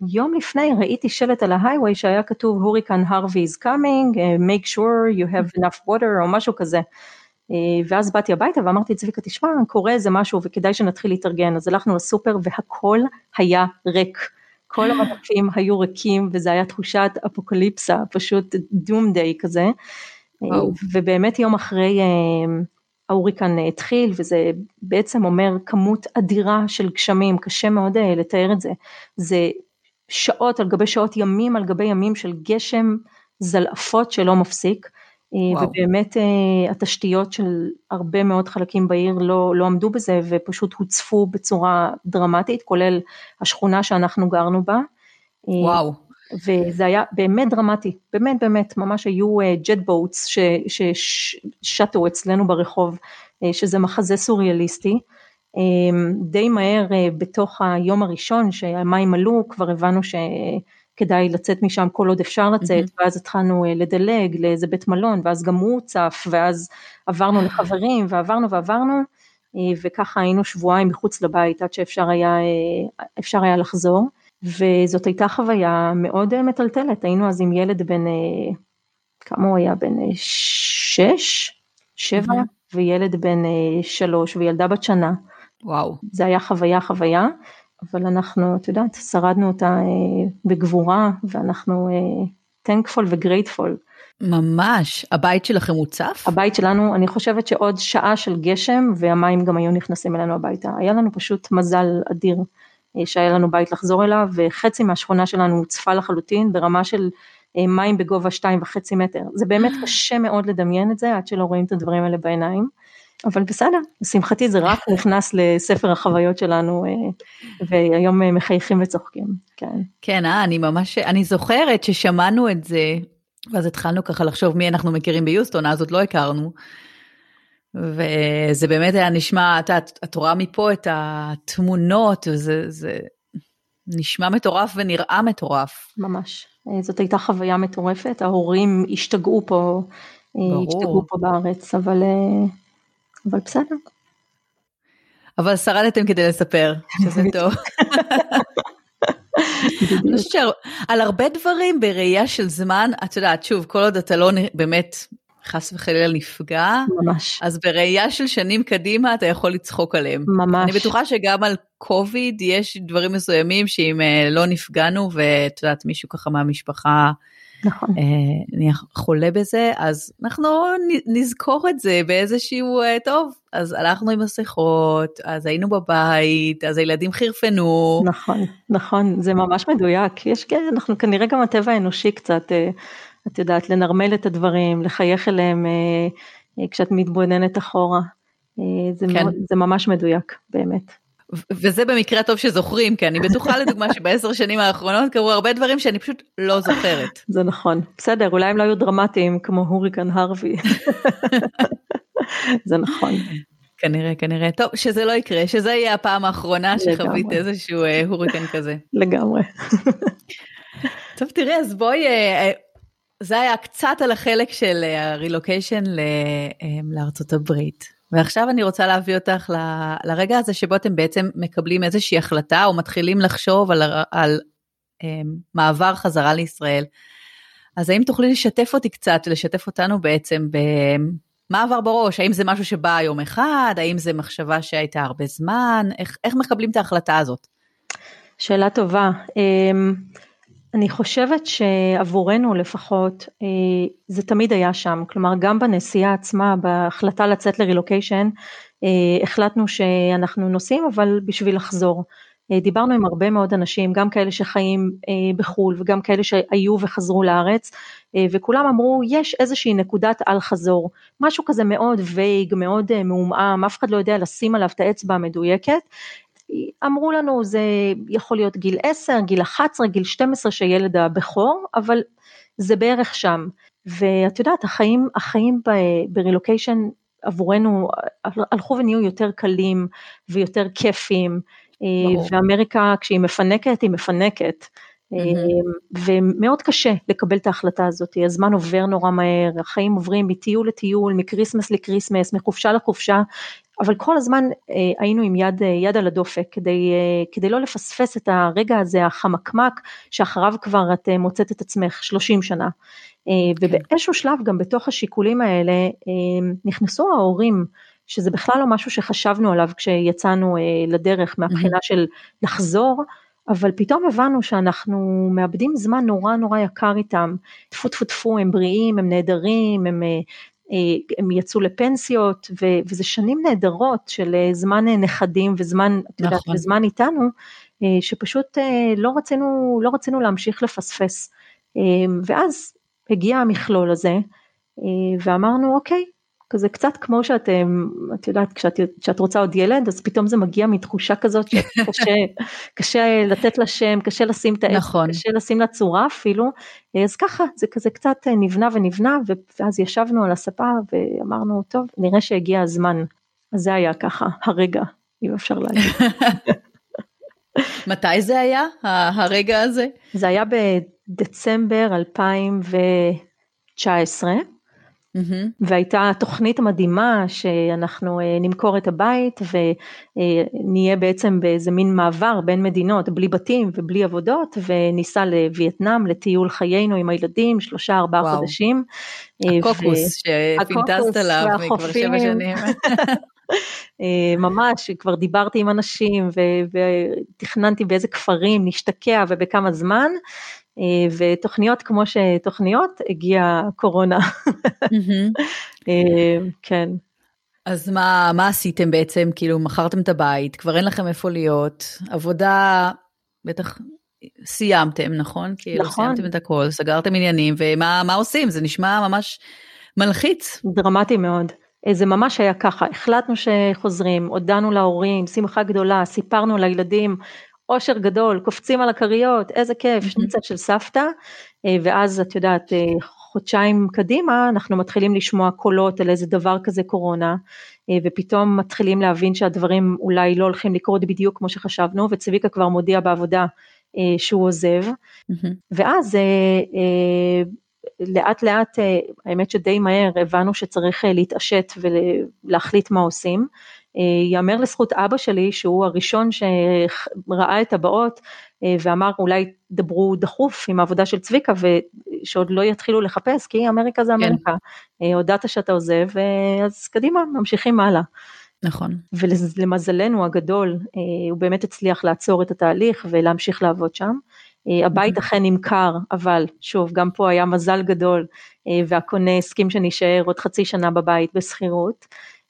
[SPEAKER 2] יום לפני ראיתי שלט על ההייווי שהיה כתוב הוריקן הרווי is coming, uh, make sure you have enough water או משהו כזה. Uh, ואז באתי הביתה ואמרתי צביקה תשמע קורה איזה משהו וכדאי שנתחיל להתארגן אז הלכנו לסופר והכל היה ריק. כל המדפים היו ריקים וזה היה תחושת אפוקליפסה פשוט דום דיי כזה. Wow. אה, ובאמת יום אחרי ההוריקן התחיל וזה בעצם אומר כמות אדירה של גשמים קשה מאוד לתאר את זה. זה שעות על גבי שעות, ימים על גבי ימים של גשם זלעפות שלא מפסיק. אה, וואו. ובאמת אה, התשתיות של הרבה מאוד חלקים בעיר לא, לא עמדו בזה ופשוט הוצפו בצורה דרמטית, כולל השכונה שאנחנו גרנו בה.
[SPEAKER 1] אה, וואו.
[SPEAKER 2] וזה היה באמת דרמטי, באמת באמת, ממש היו ג'ט בוטס ששטו אצלנו ברחוב, שזה מחזה סוריאליסטי. אמ, די מהר אה, בתוך היום הראשון שהמים עלו כבר הבנו שכדאי לצאת משם כל עוד אפשר לצאת mm-hmm. ואז התחלנו אה, לדלג לאיזה בית מלון ואז גם הוא צף ואז עברנו לחברים ועברנו ועברנו וככה היינו שבועיים מחוץ לבית עד שאפשר היה, אפשר היה לחזור, וזאת הייתה חוויה מאוד מטלטלת, היינו אז עם ילד בן, כמה הוא היה? בן שש? שבע? Mm-hmm. וילד בן שלוש וילדה בת שנה.
[SPEAKER 1] וואו.
[SPEAKER 2] זה היה חוויה חוויה, אבל אנחנו, את יודעת, שרדנו אותה אה, בגבורה, ואנחנו אה, thankful וגרייטפול.
[SPEAKER 1] ממש, הבית שלכם מוצף?
[SPEAKER 2] הבית שלנו, אני חושבת שעוד שעה של גשם והמים גם היו נכנסים אלינו הביתה. היה לנו פשוט מזל אדיר אה, שהיה לנו בית לחזור אליו, וחצי מהשכונה שלנו הוצפה לחלוטין ברמה של מים בגובה שתיים וחצי מטר. זה באמת קשה מאוד לדמיין את זה עד שלא רואים את הדברים האלה בעיניים. אבל בסדר, לשמחתי זה רק נכנס לספר החוויות שלנו, אה, והיום אה, מחייכים וצוחקים, כן.
[SPEAKER 1] כן, אה, אני ממש, אני זוכרת ששמענו את זה, ואז התחלנו ככה לחשוב מי אנחנו מכירים ביוסטון, אז עוד לא הכרנו. וזה באמת היה נשמע, את, את, את רואה מפה את התמונות, וזה זה נשמע מטורף ונראה מטורף.
[SPEAKER 2] ממש, אה, זאת הייתה חוויה מטורפת, ההורים השתגעו פה, ברור. השתגעו פה בארץ, אבל אבל בסדר.
[SPEAKER 1] אבל שרדתם כדי לספר, שזה טוב. אני חושבת שעל הרבה דברים בראייה של זמן, את יודעת, שוב, כל עוד אתה לא באמת חס וחלילה נפגע,
[SPEAKER 2] ממש.
[SPEAKER 1] אז בראייה של שנים קדימה אתה יכול לצחוק עליהם.
[SPEAKER 2] ממש.
[SPEAKER 1] אני בטוחה שגם על קוביד יש דברים מסוימים שאם אה, לא נפגענו, ואת יודעת, מישהו ככה מהמשפחה
[SPEAKER 2] נכון.
[SPEAKER 1] נהיה אה, חולה בזה, אז אנחנו נזכור את זה באיזשהו, אה, טוב, אז הלכנו עם מסכות, אז היינו בבית, אז הילדים חירפנו.
[SPEAKER 2] נכון, נכון, זה ממש מדויק. יש, כן, אנחנו כנראה גם הטבע האנושי קצת, אה, את יודעת, לנרמל את הדברים, לחייך אליהם כשאת מתבוננת אחורה. זה, כן. זה ממש מדויק, באמת.
[SPEAKER 1] וזה במקרה טוב שזוכרים, כי אני בטוחה לדוגמה שבעשר שנים האחרונות קרו הרבה דברים שאני פשוט לא זוכרת.
[SPEAKER 2] זה נכון. בסדר, אולי הם לא היו דרמטיים כמו הוריקן הרווי. זה נכון.
[SPEAKER 1] כנראה, כנראה. טוב, שזה לא יקרה, שזה יהיה הפעם האחרונה שחווית איזשהו אה, הוריקן כזה.
[SPEAKER 2] לגמרי.
[SPEAKER 1] טוב, תראי, אז בואי, אה, אה, זה היה קצת על החלק של הרילוקיישן לארצות הברית. ועכשיו אני רוצה להביא אותך ל, לרגע הזה שבו אתם בעצם מקבלים איזושהי החלטה או מתחילים לחשוב על, על um, מעבר חזרה לישראל. אז האם תוכלי לשתף אותי קצת, לשתף אותנו בעצם במה עבר בראש? האם זה משהו שבא יום אחד? האם זה מחשבה שהייתה הרבה זמן? איך, איך מקבלים את ההחלטה הזאת?
[SPEAKER 2] שאלה טובה. אמ, אני חושבת שעבורנו לפחות אה, זה תמיד היה שם, כלומר גם בנסיעה עצמה, בהחלטה לצאת לרילוקיישן, אה, החלטנו שאנחנו נוסעים אבל בשביל לחזור. אה, דיברנו עם הרבה מאוד אנשים, גם כאלה שחיים בחו"ל וגם כאלה שהיו וחזרו לארץ, וכולם אמרו יש איזושהי נקודת אל חזור, משהו כזה מאוד וייג, מאוד מעומעם, אף אחד לא יודע לשים עליו את האצבע המדויקת, אמרו לנו זה יכול להיות גיל 10, גיל 11, גיל 12 שילד הבכור, אבל זה בערך שם. ואת יודעת, החיים, החיים ברילוקיישן עבורנו הלכו ונהיו יותר קלים ויותר כיפיים, ברור. ואמריקה כשהיא מפנקת היא מפנקת. Mm-hmm. ומאוד קשה לקבל את ההחלטה הזאת, הזמן עובר נורא מהר, החיים עוברים מטיול לטיול, מ Christmas ל Christmas, מחופשה לחופשה, אבל כל הזמן אה, היינו עם יד, אה, יד על הדופק כדי, אה, כדי לא לפספס את הרגע הזה החמקמק שאחריו כבר את מוצאת את עצמך 30 שנה. כן. ובאיזשהו שלב גם בתוך השיקולים האלה נכנסו ההורים, שזה בכלל לא משהו שחשבנו עליו כשיצאנו לדרך מהבחינה של לחזור, אבל פתאום הבנו שאנחנו מאבדים זמן נורא נורא יקר איתם, טפו טפו טפו הם בריאים, הם נהדרים, הם אה, הם יצאו לפנסיות וזה שנים נהדרות של אה, זמן אה, נכדים וזמן, את יודעת, נכון. וזמן איתנו, שפשוט לא רצינו, לא רצינו להמשיך לפספס. ואז הגיע המכלול הזה ואמרנו אוקיי, כזה קצת כמו שאת, את יודעת, כשאת, כשאת רוצה עוד ילד, אז פתאום זה מגיע מתחושה כזאת שקשה קשה לתת לה שם, קשה לשים את העץ, נכון. קשה לשים לה צורה אפילו, אז ככה, זה כזה קצת נבנה ונבנה, ואז ישבנו על הספה ואמרנו, טוב, נראה שהגיע הזמן. אז זה היה ככה, הרגע, אם אפשר להגיד.
[SPEAKER 1] מתי זה היה, הרגע הזה?
[SPEAKER 2] זה היה בדצמבר 2019. Mm-hmm. והייתה תוכנית מדהימה שאנחנו אה, נמכור את הבית ונהיה בעצם באיזה מין מעבר בין מדינות בלי בתים ובלי עבודות וניסע לווייטנאם לטיול חיינו עם הילדים שלושה ארבעה חודשים.
[SPEAKER 1] הקוקוס ו... שפינטזת עליו כבר שבע שנים.
[SPEAKER 2] ממש כבר דיברתי עם אנשים ותכננתי באיזה כפרים נשתקע ובכמה זמן אה, ותוכניות כמו שתוכניות, הגיעה קורונה. אה, כן.
[SPEAKER 1] אז מה, מה עשיתם בעצם? כאילו, מכרתם את הבית, כבר אין לכם איפה להיות, עבודה, בטח סיימתם, נכון? כאילו, נכון. סיימתם את הכל, סגרתם עניינים, ומה עושים? זה נשמע ממש מלחיץ.
[SPEAKER 2] דרמטי מאוד. אה, זה ממש היה ככה, החלטנו שחוזרים, הודענו להורים, שמחה גדולה, סיפרנו לילדים, אושר גדול, קופצים על הכריות, איזה כיף, שניצל של סבתא, אה, ואז את יודעת, אה, חודשיים קדימה אנחנו מתחילים לשמוע קולות על איזה דבר כזה קורונה, אה, ופתאום מתחילים להבין שהדברים אולי לא הולכים לקרות בדיוק כמו שחשבנו, וצביקה כבר מודיע בעבודה שהוא עוזב, ואז לאט לאט, האמת שדי מהר הבנו שצריך להתעשת ולהחליט מה עושים. ייאמר לזכות אבא שלי שהוא הראשון שראה את הבאות אה, ואמר אולי דברו דחוף עם העבודה של צביקה ושעוד לא יתחילו לחפש כי אמריקה זה כן. אמריקה, כן. הודעת שאתה עוזב אז קדימה ממשיכים הלאה.
[SPEAKER 1] נכון.
[SPEAKER 2] ולמזלנו הגדול הוא באמת הצליח לעצור את התהליך ולהמשיך לעבוד שם. הבית mm-hmm. אכן נמכר, אבל שוב, גם פה היה מזל גדול, והקונה הסכים שנשאר עוד חצי שנה בבית בשכירות.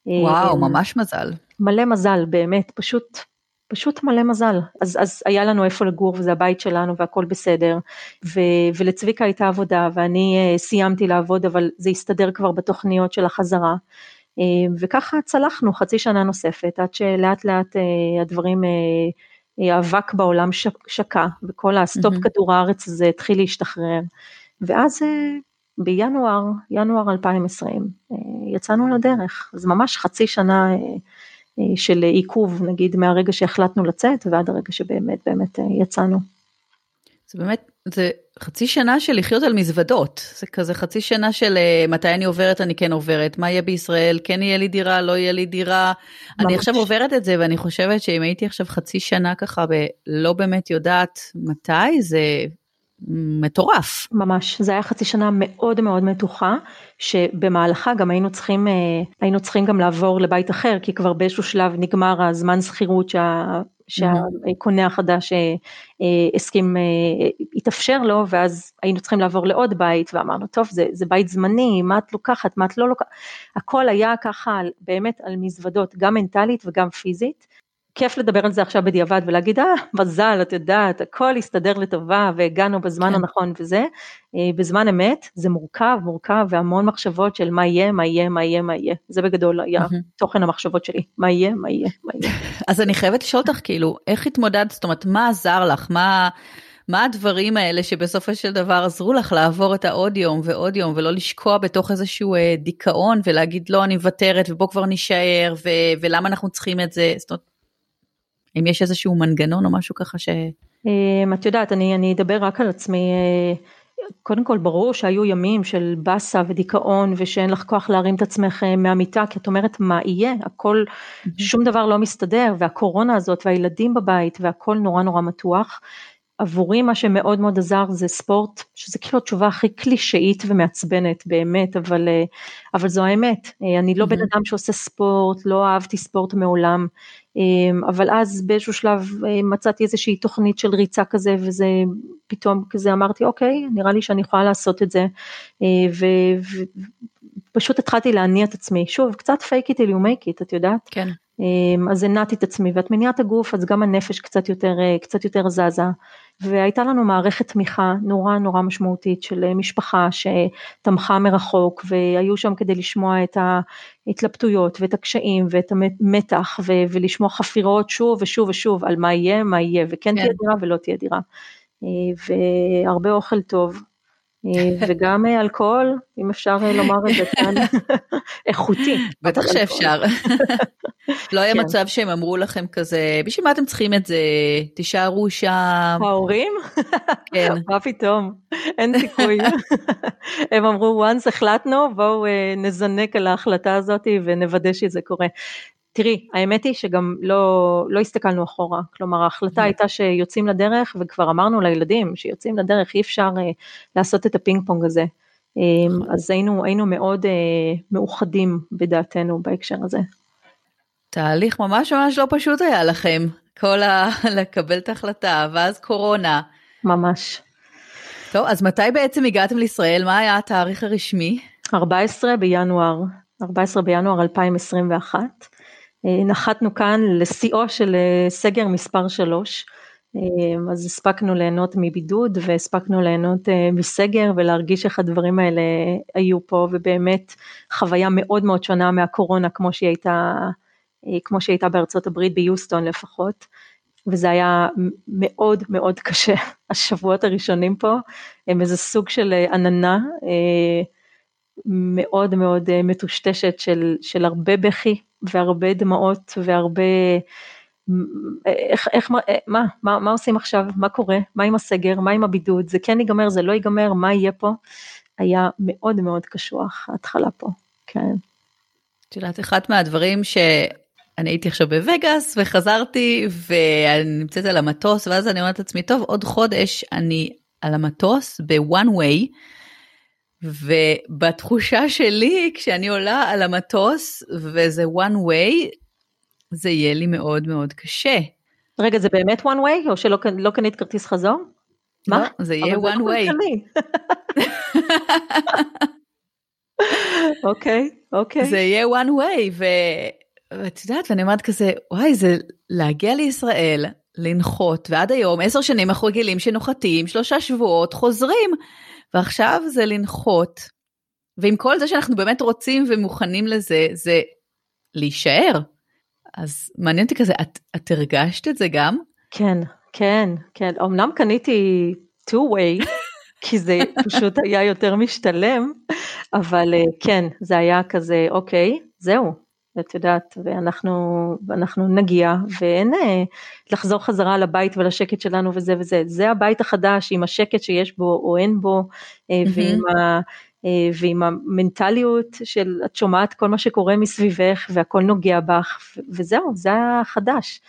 [SPEAKER 1] וואו, אמ, ממש מזל.
[SPEAKER 2] מלא מזל, באמת, פשוט, פשוט מלא מזל. אז, אז היה לנו איפה לגור וזה הבית שלנו והכל בסדר. ו, ולצביקה הייתה עבודה ואני uh, סיימתי לעבוד, אבל זה הסתדר כבר בתוכניות של החזרה. Uh, וככה צלחנו חצי שנה נוספת, עד שלאט לאט uh, הדברים, האבק בעולם שקע, וכל ה stop mm-hmm. כדור הארץ הזה התחיל להשתחרר. ואז בינואר, ינואר 2020, אה, יצאנו לדרך, אז ממש חצי שנה אה, אה, של עיכוב, נגיד מהרגע שהחלטנו לצאת ועד הרגע שבאמת באמת יצאנו.
[SPEAKER 1] זה באמת, זה חצי שנה של לחיות על מזוודות, זה כזה חצי שנה של מתי אני עוברת, אני כן עוברת, מה יהיה בישראל, כן יהיה לי דירה, לא יהיה לי דירה. ממש. אני עכשיו עוברת את זה ואני חושבת שאם הייתי עכשיו חצי שנה ככה ולא באמת יודעת מתי, זה מטורף.
[SPEAKER 2] ממש, זה היה חצי שנה מאוד מאוד מתוחה, שבמהלכה גם היינו צריכים, אה, היינו צריכים גם לעבור לבית אחר, כי כבר באיזשהו שלב נגמר הזמן שכירות שה... שהקונה החדש אה, אה, הסכים, התאפשר לו, ואז היינו צריכים לעבור לעוד בית, ואמרנו, טוב, זה, זה בית זמני, מה את לוקחת, מה את לא לוקחת, הכל היה ככה באמת על מזוודות, גם מנטלית וגם פיזית. כיף לדבר על זה עכשיו בדיעבד ולהגיד, אה, מזל, את יודעת, הכל הסתדר לטובה והגענו בזמן כן. הנכון וזה. אה, בזמן אמת זה מורכב, מורכב והמון מחשבות של מה יהיה, מה יהיה, מה יהיה, מה יהיה. זה בגדול היה mm-hmm. תוכן המחשבות שלי, מה יהיה, מה יהיה, מה יהיה.
[SPEAKER 1] אז אני חייבת לשאול אותך, כאילו, איך התמודדת, זאת אומרת, מה עזר לך, מה... מה הדברים האלה שבסופו של דבר עזרו לך לעבור את העוד יום ועוד יום ולא לשקוע בתוך איזשהו אה, דיכאון ולהגיד לא אני מוותרת ובוא כבר נישאר ו- ולמה אנחנו צריכים את זה, זאת אומרת אם יש איזשהו מנגנון או משהו ככה ש...
[SPEAKER 2] אמ, את יודעת, אני, אני אדבר רק על עצמי. אה, קודם כל ברור שהיו ימים של באסה ודיכאון ושאין לך כוח להרים את עצמך אה, מהמיטה כי את אומרת מה יהיה הכל שום דבר לא מסתדר והקורונה הזאת והילדים בבית והכל נורא נורא מתוח עבורי מה שמאוד מאוד עזר זה ספורט, שזה כאילו התשובה הכי קלישאית ומעצבנת באמת, אבל, אה, אבל זו האמת. אה, אני לא בן אדם שעושה ספורט, לא אהבתי ספורט מעולם, אה, אבל אז באיזשהו שלב מצאתי איזושהי תוכנית של ריצה כזה, וזה פתאום כזה אמרתי, אוקיי, נראה לי שאני יכולה לעשות את זה, ופשוט התחלתי להניע את עצמי. שוב, קצת fake it till you make it, את יודעת?
[SPEAKER 1] כן.
[SPEAKER 2] אז הנעתי את עצמי, ואת מניעת הגוף, אז גם הנפש קצת יותר, קצת יותר זזה. והייתה לנו מערכת תמיכה נורא נורא משמעותית של אה, משפחה שתמכה מרחוק והיו שם כדי לשמוע את ההתלבטויות ואת הקשיים ואת המתח ו- ולשמוע חפירות שוב ושוב ושוב על מה יהיה, מה יהיה וכן כן. תהיה דירה ולא תהיה דירה. אה, והרבה אוכל טוב וגם אלכוהול, אם אפשר לומר את זה כאן, איכותי.
[SPEAKER 1] בטח שאפשר. לא היה כן. מצב שהם אמרו לכם כזה, בשביל מה אתם צריכים את זה? תישארו שם.
[SPEAKER 2] ההורים? כן. מה פתאום? אין סיכוי. הם אמרו, once החלטנו, בואו נזנק על ההחלטה הזאת ונוודא שזה קורה. תראי, האמת היא שגם לא, לא הסתכלנו אחורה, כלומר ההחלטה הייתה שיוצאים לדרך וכבר אמרנו לילדים שיוצאים לדרך אי אפשר uh, לעשות את הפינג פונג הזה, um, אז היינו, היינו מאוד uh, מאוחדים בדעתנו בהקשר הזה.
[SPEAKER 1] תהליך ממש ממש לא פשוט היה לכם, כל ה... לקבל את ההחלטה, ואז קורונה.
[SPEAKER 2] ממש.
[SPEAKER 1] טוב, אז מתי בעצם הגעתם לישראל? מה היה התאריך הרשמי?
[SPEAKER 2] 14 בינואר, 14 בינואר 2021. אה, נחתנו כאן לשיאו של אה, סגר מספר 3, אה, אז הספקנו ליהנות מבידוד והספקנו ליהנות מסגר ולהרגיש איך הדברים האלה היו פה ובאמת חוויה מאוד מאוד שונה מהקורונה כמו שהיא הייתה, כמו שהיא הייתה בארצות הברית ביוסטון לפחות. וזה היה מאוד מאוד קשה, השבועות הראשונים פה הם איזה סוג של עננה מאוד מאוד מטושטשת של, של הרבה בכי והרבה דמעות והרבה, איך, איך, מה, מה, מה עושים עכשיו, מה קורה, מה עם הסגר, מה עם הבידוד, זה כן ייגמר, זה לא ייגמר, מה יהיה פה, היה מאוד מאוד קשוח ההתחלה פה, כן.
[SPEAKER 1] את יודעת, אחד מהדברים שאני הייתי עכשיו בווגאס וחזרתי ואני נמצאת על המטוס ואז אני אומרת לעצמי, טוב, עוד חודש אני על המטוס בוואן ווי. ובתחושה שלי, כשאני עולה על המטוס וזה one way, זה יהיה לי מאוד מאוד קשה.
[SPEAKER 2] רגע, זה באמת one way או שלא לא קנית כרטיס חזור?
[SPEAKER 1] מה? לא, זה יהיה one לא way.
[SPEAKER 2] אוקיי, אוקיי.
[SPEAKER 1] זה יהיה one way, ואת יודעת, ואני אומרת כזה, וואי, זה להגיע לישראל, לנחות, ועד היום, עשר שנים אנחנו רגילים שנוחתים, שלושה שבועות, חוזרים. ועכשיו זה לנחות, ועם כל זה שאנחנו באמת רוצים ומוכנים לזה, זה להישאר. אז מעניין אותי כזה, את, את הרגשת את זה גם?
[SPEAKER 2] כן, כן, כן. אמנם קניתי two way, כי זה פשוט היה יותר משתלם, אבל אה, כן, זה היה כזה, אוקיי, זהו, את יודעת, ואנחנו, ואנחנו נגיע, ואין אה, לחזור חזרה לבית ולשקט שלנו וזה וזה, זה הבית החדש עם השקט שיש בו או אין בו, mm-hmm. ועם, ה, אה, ועם המנטליות של את שומעת כל מה שקורה מסביבך והכל נוגע בך, וזהו, זה החדש.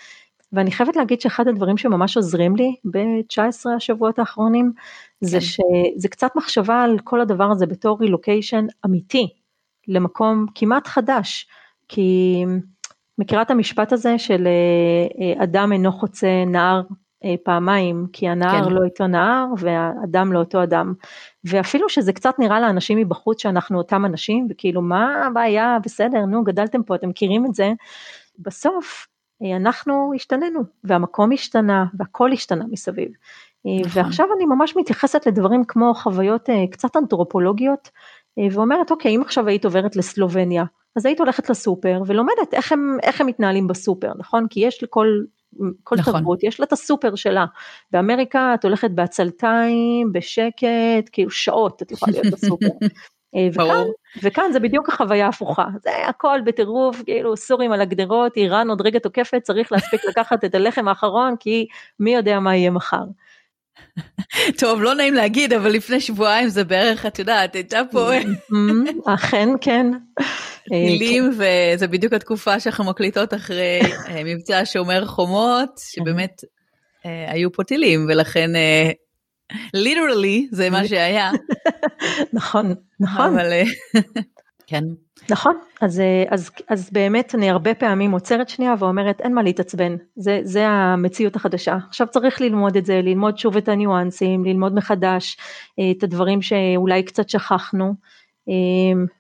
[SPEAKER 2] ואני חייבת להגיד שאחד הדברים שממש עוזרים לי ב-19 השבועות האחרונים, זה כן. שזה קצת מחשבה על כל הדבר הזה בתור רילוקיישן אמיתי, למקום כמעט חדש. כי מכירה את המשפט הזה של אה, אה, אדם אינו חוצה נהר אה, פעמיים, כי הנהר כן. לא אותו נהר והאדם לא אותו אדם. ואפילו שזה קצת נראה לאנשים מבחוץ שאנחנו אותם אנשים, וכאילו מה הבעיה, בסדר, נו גדלתם פה, אתם מכירים את זה, בסוף אנחנו השתננו, והמקום השתנה, והכל השתנה מסביב. נכון. ועכשיו אני ממש מתייחסת לדברים כמו חוויות קצת אנתרופולוגיות, ואומרת אוקיי אם עכשיו היית עוברת לסלובניה אז היית הולכת לסופר ולומדת איך הם, איך הם מתנהלים בסופר, נכון? כי יש לכל כל נכון. תרבות, יש לה את הסופר שלה. באמריקה את הולכת בעצלתיים, בשקט, כאילו שעות את יכולה להיות בסופר. אה, וכאן, וכאן זה בדיוק החוויה ההפוכה, זה הכל בטירוף, כאילו סורים על הגדרות, איראן עוד רגע תוקפת, צריך להספיק לקחת את הלחם האחרון, כי מי יודע מה יהיה מחר.
[SPEAKER 1] טוב, לא נעים להגיד, אבל לפני שבועיים זה בערך, את יודעת, הייתה פה...
[SPEAKER 2] אכן, כן.
[SPEAKER 1] טילים, אה. וזה בדיוק התקופה שאנחנו מקליטות אחרי אה, מבצע שומר חומות, שבאמת אה, היו פה טילים, ולכן ליטרלי זה מה שהיה.
[SPEAKER 2] נכון, נכון. אבל
[SPEAKER 1] כן.
[SPEAKER 2] נכון, אז, אז, אז באמת אני הרבה פעמים עוצרת שנייה ואומרת אין מה להתעצבן, זה, זה המציאות החדשה, עכשיו צריך ללמוד את זה, ללמוד שוב את הניואנסים, ללמוד מחדש את הדברים שאולי קצת שכחנו,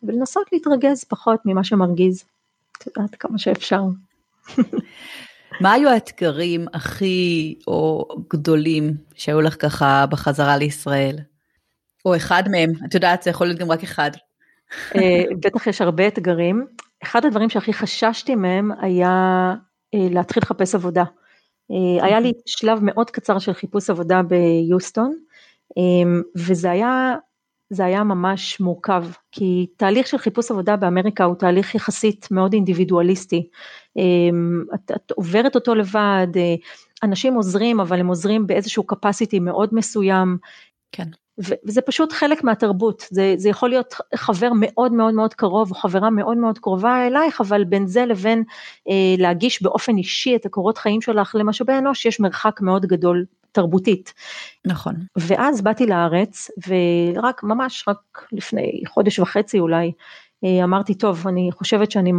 [SPEAKER 2] ולנסות להתרגז פחות ממה שמרגיז, את יודעת כמה שאפשר.
[SPEAKER 1] מה היו האתגרים הכי או גדולים שהיו לך ככה בחזרה לישראל? או אחד מהם, את יודעת, זה יכול להיות גם רק אחד.
[SPEAKER 2] אה, בטח יש הרבה אתגרים. אחד הדברים שהכי חששתי מהם היה אה, להתחיל לחפש עבודה. אה, היה לי שלב מאוד קצר של חיפוש עבודה ביוסטון, אמ, וזה היה זה היה ממש מורכב, כי תהליך של חיפוש עבודה באמריקה הוא תהליך יחסית מאוד אינדיבידואליסטי. אמ, את, את עוברת אותו לבד, אה, אנשים עוזרים, אבל הם עוזרים באיזשהו capacity מאוד מסוים.
[SPEAKER 1] כן.
[SPEAKER 2] וזה פשוט חלק מהתרבות, זה, זה יכול להיות חבר מאוד מאוד מאוד קרוב או חברה מאוד מאוד קרובה אלייך, אבל בין זה לבין אה, להגיש באופן אישי את הקורות חיים שלך למשאבי אנוש, יש מרחק מאוד גדול תרבותית.
[SPEAKER 1] נכון.
[SPEAKER 2] ואז באתי לארץ, ורק ממש רק לפני חודש וחצי אולי, אה, אמרתי טוב אני חושבת שאני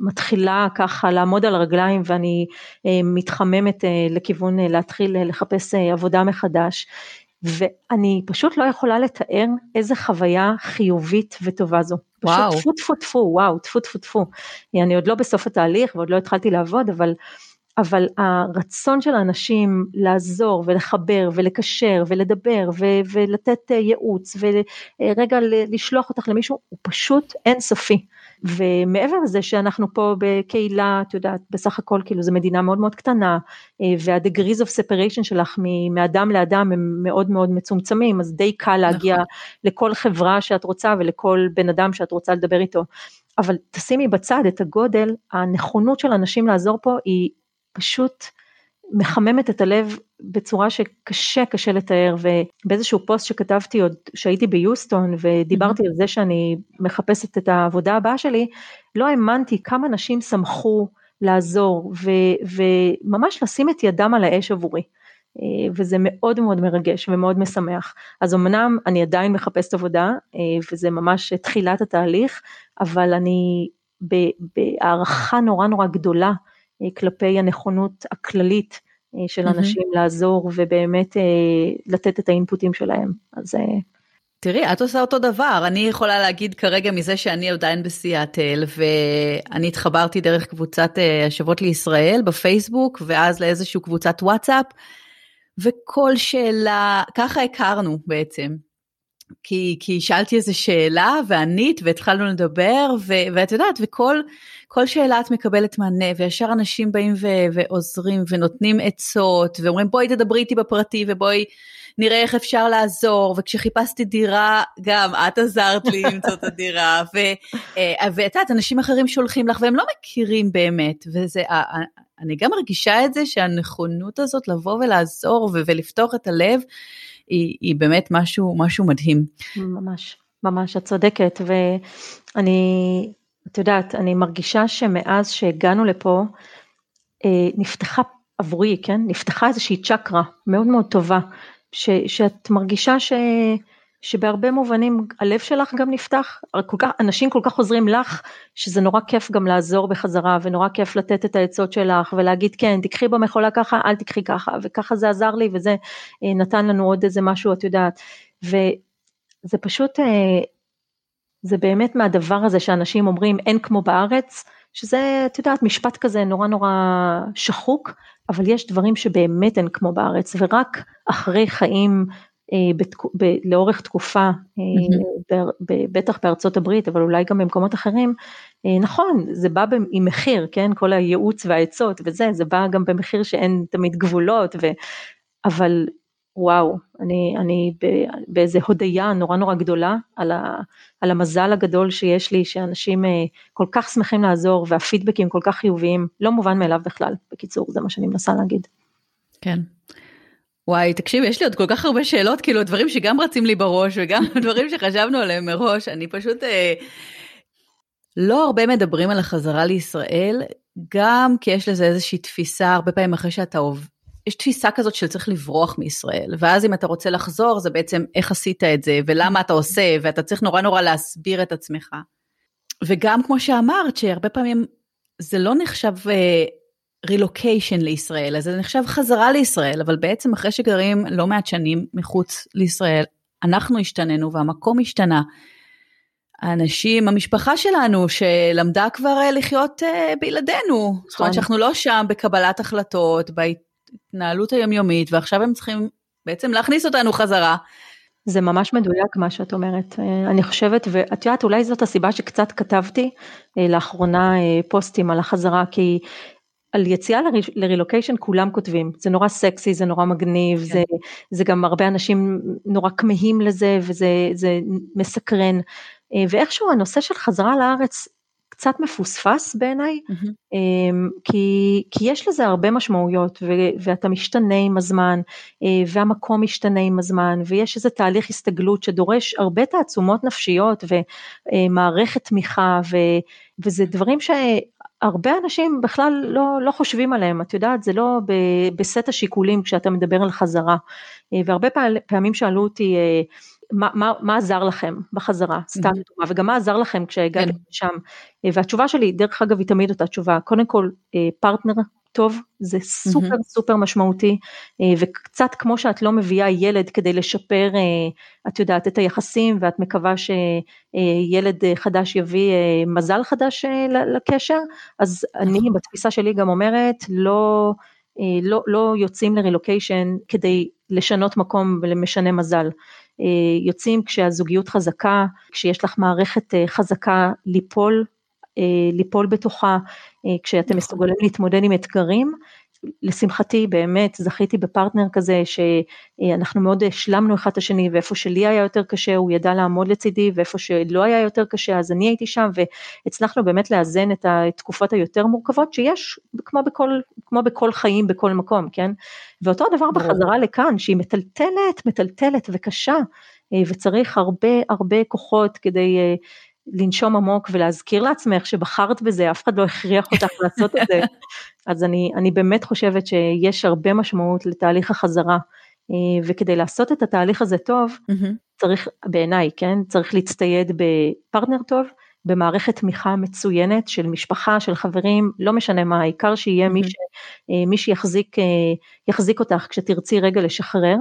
[SPEAKER 2] מתחילה ככה לעמוד על הרגליים ואני אה, מתחממת אה, לכיוון להתחיל לחפש עבודה מחדש ואני פשוט לא יכולה לתאר איזה חוויה חיובית וטובה זו.
[SPEAKER 1] וואו.
[SPEAKER 2] פשוט טפו טפו טפו, וואו, טפו טפו טפו. אני עוד לא בסוף התהליך ועוד לא התחלתי לעבוד, אבל, אבל הרצון של האנשים לעזור ולחבר ולקשר ולדבר ו- ולתת ייעוץ ורגע לשלוח אותך למישהו, הוא פשוט אינסופי. ומעבר לזה שאנחנו פה בקהילה, את יודעת, בסך הכל כאילו זו מדינה מאוד מאוד קטנה, אה, וה-degrees of separation שלך מאדם לאדם הם מאוד מאוד מצומצמים, אז די קל להגיע נכון. לכל חברה שאת רוצה ולכל בן אדם שאת רוצה לדבר איתו. אבל תשימי בצד את הגודל, הנכונות של אנשים לעזור פה היא פשוט מחממת את הלב בצורה שקשה קשה לתאר ובאיזשהו פוסט שכתבתי עוד שהייתי ביוסטון ודיברתי mm-hmm. על זה שאני מחפשת את העבודה הבאה שלי, לא האמנתי כמה נשים שמחו לעזור ו- וממש לשים את ידם על האש עבורי. אה, וזה מאוד מאוד מרגש ומאוד משמח. אז אמנם אני עדיין מחפשת עבודה אה, וזה ממש תחילת התהליך, אבל אני בהערכה נורא נורא גדולה כלפי הנכונות הכללית אה, של אנשים mm-hmm. לעזור ובאמת אה, לתת את האינפוטים שלהם. אז...
[SPEAKER 1] תראי, את עושה אותו דבר, אני יכולה להגיד כרגע מזה שאני עדיין בסיאטל, ואני התחברתי דרך קבוצת השבועות לישראל בפייסבוק, ואז לאיזושהי קבוצת וואטסאפ, וכל שאלה, ככה הכרנו בעצם. כי, כי שאלתי איזה שאלה וענית והתחלנו לדבר ו, ואת יודעת וכל כל שאלה את מקבלת מענה וישר אנשים באים ו, ועוזרים ונותנים עצות ואומרים בואי תדברי איתי בפרטי ובואי נראה איך אפשר לעזור. וכשחיפשתי דירה גם את עזרת לי למצוא את הדירה אה, ואת יודעת אנשים אחרים שולחים לך והם לא מכירים באמת וזה אני גם מרגישה את זה שהנכונות הזאת לבוא ולעזור ולפתוח את הלב היא, היא באמת משהו, משהו מדהים.
[SPEAKER 2] ממש, ממש, את צודקת, ואני, את יודעת, אני מרגישה שמאז שהגענו לפה, אה, נפתחה עבורי, כן, נפתחה איזושהי צ'קרה מאוד מאוד טובה, ש, שאת מרגישה ש... שבהרבה מובנים הלב שלך גם נפתח, כל כך, אנשים כל כך עוזרים לך שזה נורא כיף גם לעזור בחזרה ונורא כיף לתת את העצות שלך ולהגיד כן תקחי במכולה ככה אל תקחי ככה וככה זה עזר לי וזה אה, נתן לנו עוד איזה משהו את יודעת. וזה פשוט אה, זה באמת מהדבר הזה שאנשים אומרים אין כמו בארץ שזה את יודעת משפט כזה נורא נורא שחוק אבל יש דברים שבאמת אין כמו בארץ ורק אחרי חיים בתק... ב... לאורך תקופה, mm-hmm. ב... בטח בארצות הברית, אבל אולי גם במקומות אחרים, אה, נכון, זה בא עם מחיר, כן, כל הייעוץ והעצות וזה, זה בא גם במחיר שאין תמיד גבולות, ו... אבל וואו, אני, אני באיזה הודיה נורא נורא גדולה על, ה, על המזל הגדול שיש לי, שאנשים כל כך שמחים לעזור והפידבקים כל כך חיוביים, לא מובן מאליו בכלל, בקיצור, זה מה שאני מנסה להגיד.
[SPEAKER 1] כן, וואי, תקשיב, יש לי עוד כל כך הרבה שאלות, כאילו דברים שגם רצים לי בראש וגם דברים שחשבנו עליהם מראש, אני פשוט... אה, לא הרבה מדברים על החזרה לישראל, גם כי יש לזה איזושהי תפיסה, הרבה פעמים אחרי שאתה עובד, יש תפיסה כזאת של צריך לברוח מישראל, ואז אם אתה רוצה לחזור, זה בעצם איך עשית את זה, ולמה אתה עושה, ואתה צריך נורא נורא להסביר את עצמך. וגם כמו שאמרת, שהרבה פעמים זה לא נחשב אה, רילוקיישן לישראל, אז זה נחשב חזרה לישראל, אבל בעצם אחרי שגרים לא מעט שנים מחוץ לישראל, אנחנו השתננו והמקום השתנה. האנשים, המשפחה שלנו שלמדה כבר אה, לחיות אה, בלעדינו, זאת אומרת נכון. שאנחנו לא שם בקבלת החלטות, בהתנהלות היומיומית, ועכשיו הם צריכים בעצם להכניס אותנו חזרה.
[SPEAKER 2] זה ממש מדויק מה שאת אומרת, אה, אני חושבת, ואת יודעת אולי זאת הסיבה שקצת כתבתי לאחרונה פוסטים על החזרה, כי על יציאה לרילוקיישן כולם כותבים, זה נורא סקסי, זה נורא מגניב, כן. זה, זה גם הרבה אנשים נורא כמהים לזה וזה מסקרן, אה, ואיכשהו הנושא של חזרה לארץ קצת מפוספס בעיניי, mm-hmm. כי, כי יש לזה הרבה משמעויות ו, ואתה משתנה עם הזמן אה, והמקום משתנה עם הזמן ויש איזה תהליך הסתגלות שדורש הרבה תעצומות נפשיות ומערכת תמיכה ו, וזה דברים שהרבה אנשים בכלל לא, לא חושבים עליהם, את יודעת זה לא בסט השיקולים כשאתה מדבר על חזרה. והרבה פעמים שאלו אותי מה, מה, מה עזר לכם בחזרה, סתם דוגמה, וגם מה עזר לכם כשהגעתם כן. לשם, אה, והתשובה שלי, דרך אגב, היא תמיד אותה תשובה, קודם כל אה, פרטנר טוב, זה סופר mm-hmm. סופר משמעותי, אה, וקצת כמו שאת לא מביאה ילד כדי לשפר, את יודעת, את היחסים, ואת מקווה שילד חדש יביא מזל חדש לקשר, אז אני נכון. בתפיסה שלי גם אומרת, לא, לא, לא יוצאים לרילוקיישן כדי לשנות מקום ולמשנה מזל. אה, יוצאים כשהזוגיות חזקה, כשיש לך מערכת אה, חזקה ליפול, אה, ליפול בתוכה, כשאתם נכון. מסוגלים להתמודד עם אתגרים. לשמחתי באמת זכיתי בפרטנר כזה שאנחנו מאוד השלמנו אחד את השני ואיפה שלי היה יותר קשה הוא ידע לעמוד לצידי ואיפה שלא היה יותר קשה אז אני הייתי שם והצלחנו באמת לאזן את התקופות היותר מורכבות שיש כמו בכל, כמו בכל חיים בכל מקום כן ואותו הדבר בחזרה לכאן שהיא מטלטלת מטלטלת וקשה אה, וצריך הרבה הרבה כוחות כדי אה, לנשום עמוק ולהזכיר לעצמך שבחרת בזה, אף אחד לא הכריח אותך לעשות את זה. אז אני, אני באמת חושבת שיש הרבה משמעות לתהליך החזרה, אה, וכדי לעשות את התהליך הזה טוב, mm-hmm. צריך, בעיניי, כן, צריך להצטייד בפרטנר טוב, במערכת תמיכה מצוינת של משפחה, של חברים, לא משנה מה, העיקר שיהיה mm-hmm. מי, ש, אה, מי שיחזיק יחזיק אותך כשתרצי רגע לשחרר.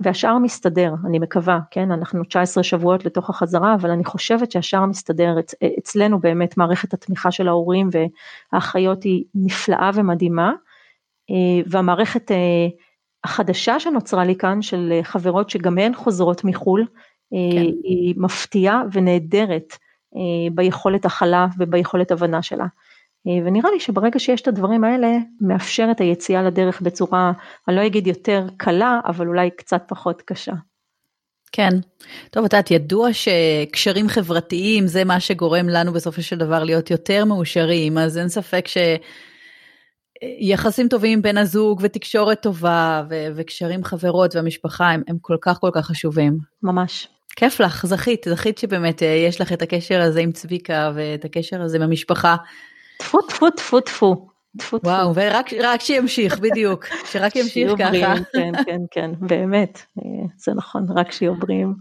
[SPEAKER 2] והשאר מסתדר, אני מקווה, כן, אנחנו 19 שבועות לתוך החזרה, אבל אני חושבת שהשאר מסתדר, אצלנו באמת מערכת התמיכה של ההורים והאחיות היא נפלאה ומדהימה, אה, והמערכת אה, החדשה שנוצרה לי כאן של חברות שגם הן חוזרות מחו"ל, אה, כן. היא מפתיעה ונהדרת ביכולת הכלה וביכולת הבנה שלה. אה, ונראה לי שברגע שיש את הדברים האלה, מאפשר את היציאה לדרך בצורה, אני לא אגיד יותר קלה, אבל אולי קצת פחות קשה.
[SPEAKER 1] כן. טוב, את יודעת, ידוע שקשרים חברתיים זה מה שגורם לנו בסופו של דבר להיות יותר מאושרים, אז אין ספק שיחסים טובים בין הזוג ותקשורת טובה ו- וקשרים חברות והמשפחה הם, הם כל כך כל כך חשובים.
[SPEAKER 2] ממש.
[SPEAKER 1] כיף לך, זכית, זכית שבאמת אה, יש לך את הקשר הזה עם צביקה ואת הקשר הזה עם המשפחה.
[SPEAKER 2] טפו טפו טפו טפו.
[SPEAKER 1] וואו, ורק שימשיך, בדיוק, שרק ימשיך ככה.
[SPEAKER 2] כן, כן, כן, באמת, זה נכון, רק שיהיו בריאים.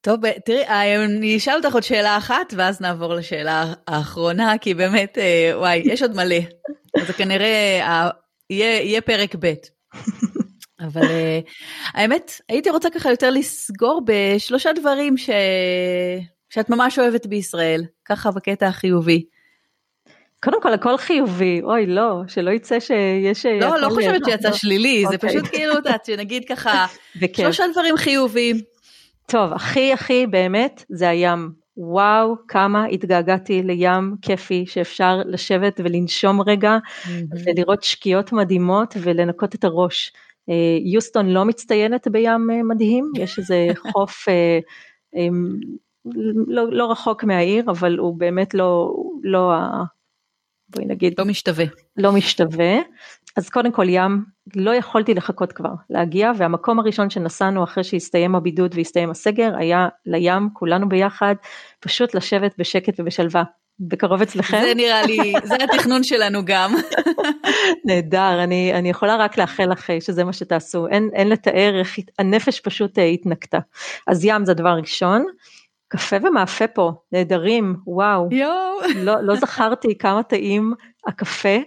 [SPEAKER 1] טוב, תראי, אני אשאל אותך עוד שאלה אחת, ואז נעבור לשאלה האחרונה, כי באמת, אה, וואי, יש עוד מלא. אז כנראה יהיה, יהיה פרק ב'. אבל האמת, הייתי רוצה ככה יותר לסגור בשלושה דברים ש... שאת ממש אוהבת בישראל, ככה בקטע החיובי.
[SPEAKER 2] קודם כל הכל חיובי, אוי לא, שלא יצא שיש...
[SPEAKER 1] אה, לא, לא חושבת שיצא שלילי, זה אוקיי. פשוט כאילו, את יודעת, שנגיד ככה, שלושה דברים חיוביים.
[SPEAKER 2] טוב, הכי הכי באמת זה הים. וואו, כמה התגעגעתי לים כיפי שאפשר לשבת ולנשום רגע ולראות שקיעות מדהימות ולנקות את הראש. אה, יוסטון לא מצטיינת בים אה, מדהים, יש איזה חוף לא, לא רחוק מהעיר, אבל הוא באמת לא, לא בואי נגיד.
[SPEAKER 1] לא משתווה.
[SPEAKER 2] לא משתווה. אז קודם כל ים, לא יכולתי לחכות כבר להגיע, והמקום הראשון שנסענו אחרי שהסתיים הבידוד והסתיים הסגר היה לים, כולנו ביחד, פשוט לשבת בשקט ובשלווה. בקרוב אצלכם?
[SPEAKER 1] זה נראה לי, זה התכנון שלנו גם.
[SPEAKER 2] נהדר, אני, אני יכולה רק לאחל לך שזה מה שתעשו, אין, אין לתאר איך הנפש פשוט אה, התנקתה. אז ים זה הדבר ראשון. קפה ומאפה פה, נהדרים, וואו.
[SPEAKER 1] יואו.
[SPEAKER 2] לא, לא זכרתי כמה טעים הקפה,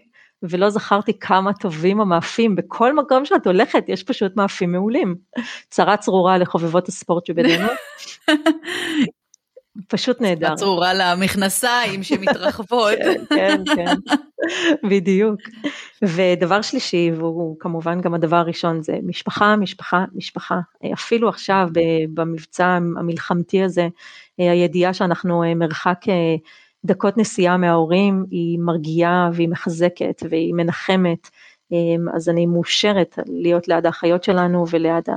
[SPEAKER 2] ולא זכרתי כמה טובים המאפים. בכל מקום שאת הולכת יש פשוט מאפים מעולים. צרה צרורה לחובבות הספורט שבינינו. פשוט נהדר.
[SPEAKER 1] צרורה למכנסיים שמתרחבות.
[SPEAKER 2] כן, כן, כן, בדיוק. ודבר שלישי, והוא כמובן גם הדבר הראשון, זה משפחה, משפחה, משפחה. אפילו עכשיו במבצע המלחמתי הזה, הידיעה שאנחנו מרחק דקות נסיעה מההורים היא מרגיעה והיא מחזקת והיא מנחמת, אז אני מאושרת להיות ליד האחיות שלנו וליד ה,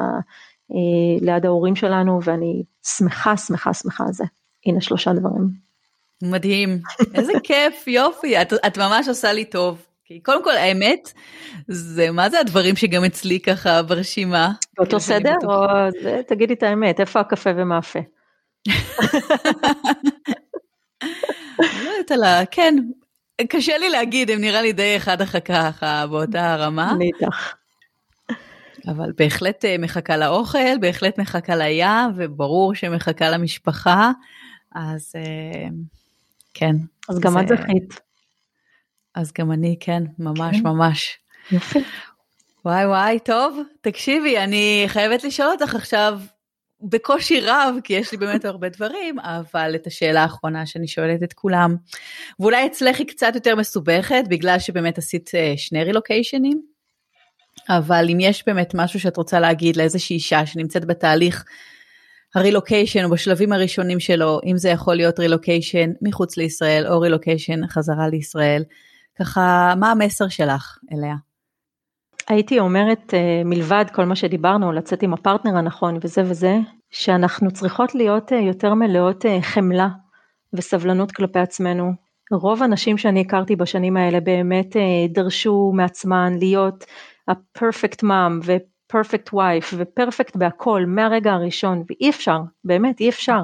[SPEAKER 2] ליד ההורים שלנו ואני שמחה שמחה שמחה על זה. הנה שלושה דברים.
[SPEAKER 1] מדהים, איזה כיף, יופי, את, את ממש עושה לי טוב. כי קודם כל האמת, זה מה זה הדברים שגם אצלי ככה ברשימה.
[SPEAKER 2] באותו סדר? או זה, תגידי את האמת, איפה הקפה ומאפה?
[SPEAKER 1] לא יודעת על ה... כן, קשה לי להגיד, הם נראה לי די אחד אחר ככה באותה רמה.
[SPEAKER 2] אני איתך.
[SPEAKER 1] אבל בהחלט אה, מחכה לאוכל, בהחלט מחכה לים, וברור שמחכה למשפחה, אז אה, כן.
[SPEAKER 2] אז גם את זכית.
[SPEAKER 1] אז גם אני, כן, ממש כן. ממש.
[SPEAKER 2] יופי.
[SPEAKER 1] וואי וואי, טוב, תקשיבי, אני חייבת לשאול אותך עכשיו בקושי רב, כי יש לי באמת הרבה דברים, אבל את השאלה האחרונה שאני שואלת את כולם, ואולי אצלך היא קצת יותר מסובכת, בגלל שבאמת עשית אה, שני רילוקיישנים, אבל אם יש באמת משהו שאת רוצה להגיד לאיזושהי אישה שנמצאת בתהליך הרילוקיישן או בשלבים הראשונים שלו, אם זה יכול להיות רילוקיישן מחוץ לישראל או רילוקיישן חזרה לישראל, ככה, מה המסר שלך אליה?
[SPEAKER 2] הייתי אומרת, אה, מלבד כל מה שדיברנו, לצאת עם הפרטנר הנכון וזה וזה, שאנחנו צריכות להיות אה, יותר מלאות אה, חמלה וסבלנות כלפי עצמנו. רוב הנשים שאני הכרתי בשנים האלה באמת דרשו מעצמן להיות ה-perfect mom ו-perfect wife ו-perfect בהכל מהרגע הראשון, ואי אפשר, באמת אי אפשר.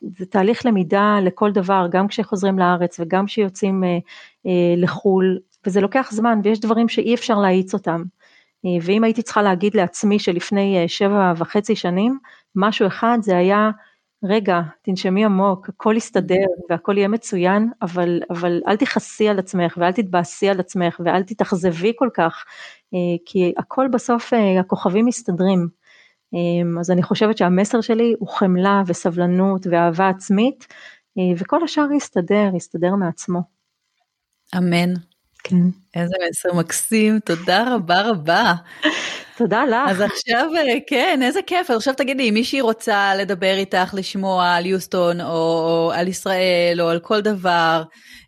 [SPEAKER 2] זה תהליך למידה לכל דבר, גם כשחוזרים לארץ וגם כשיוצאים אה, אה, לחו"ל, וזה לוקח זמן ויש דברים שאי אפשר להאיץ אותם. אה, ואם הייתי צריכה להגיד לעצמי שלפני אה, שבע וחצי שנים, משהו אחד זה היה, רגע, תנשמי עמוק, הכל יסתדר והכל יהיה מצוין, אבל, אבל אל תכעסי על עצמך ואל תתבאסי על עצמך ואל תתאכזבי כל כך, אה, כי הכל בסוף, אה, הכוכבים מסתדרים. אמ, אז אני חושבת שהמסר שלי הוא חמלה וסבלנות ואהבה עצמית, אה, וכל השאר יסתדר, יסתדר מעצמו.
[SPEAKER 1] אמן.
[SPEAKER 2] כן.
[SPEAKER 1] איזה מסר מקסים, תודה רבה רבה.
[SPEAKER 2] תודה לך.
[SPEAKER 1] אז עכשיו, אה, כן, איזה כיף. עכשיו תגידי, אם מישהי רוצה לדבר איתך, לשמוע על יוסטון, או, או על ישראל, או על כל דבר,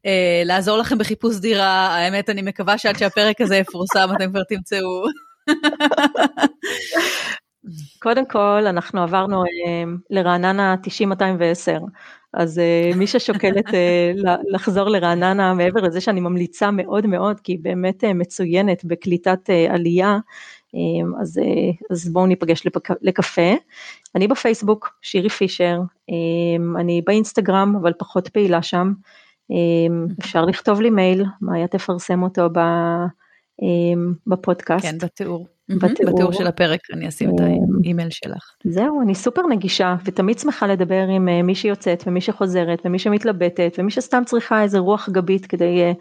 [SPEAKER 1] אה, לעזור לכם בחיפוש דירה, האמת, אני מקווה שעד שהפרק הזה יפורסם, אתם כבר תמצאו.
[SPEAKER 2] קודם כל, אנחנו עברנו אה, לרעננה 90-210, אז אה, מי ששוקלת אה, לחזור לרעננה, מעבר לזה שאני ממליצה מאוד מאוד, כי היא באמת מצוינת בקליטת עלייה, אז, אז בואו ניפגש לקפה. אני בפייסבוק, שירי פישר, אני באינסטגרם, אבל פחות פעילה שם. אפשר לכתוב לי מייל, מאיה תפרסם אותו בפודקאסט.
[SPEAKER 1] כן, בתיאור. בתיאור. בתיאור של הפרק אני אשים את האימייל שלך.
[SPEAKER 2] זהו, אני סופר נגישה ותמיד שמחה לדבר עם אה, מי שיוצאת ומי שחוזרת ומי שמתלבטת ומי שסתם צריכה איזה רוח גבית כדי אה,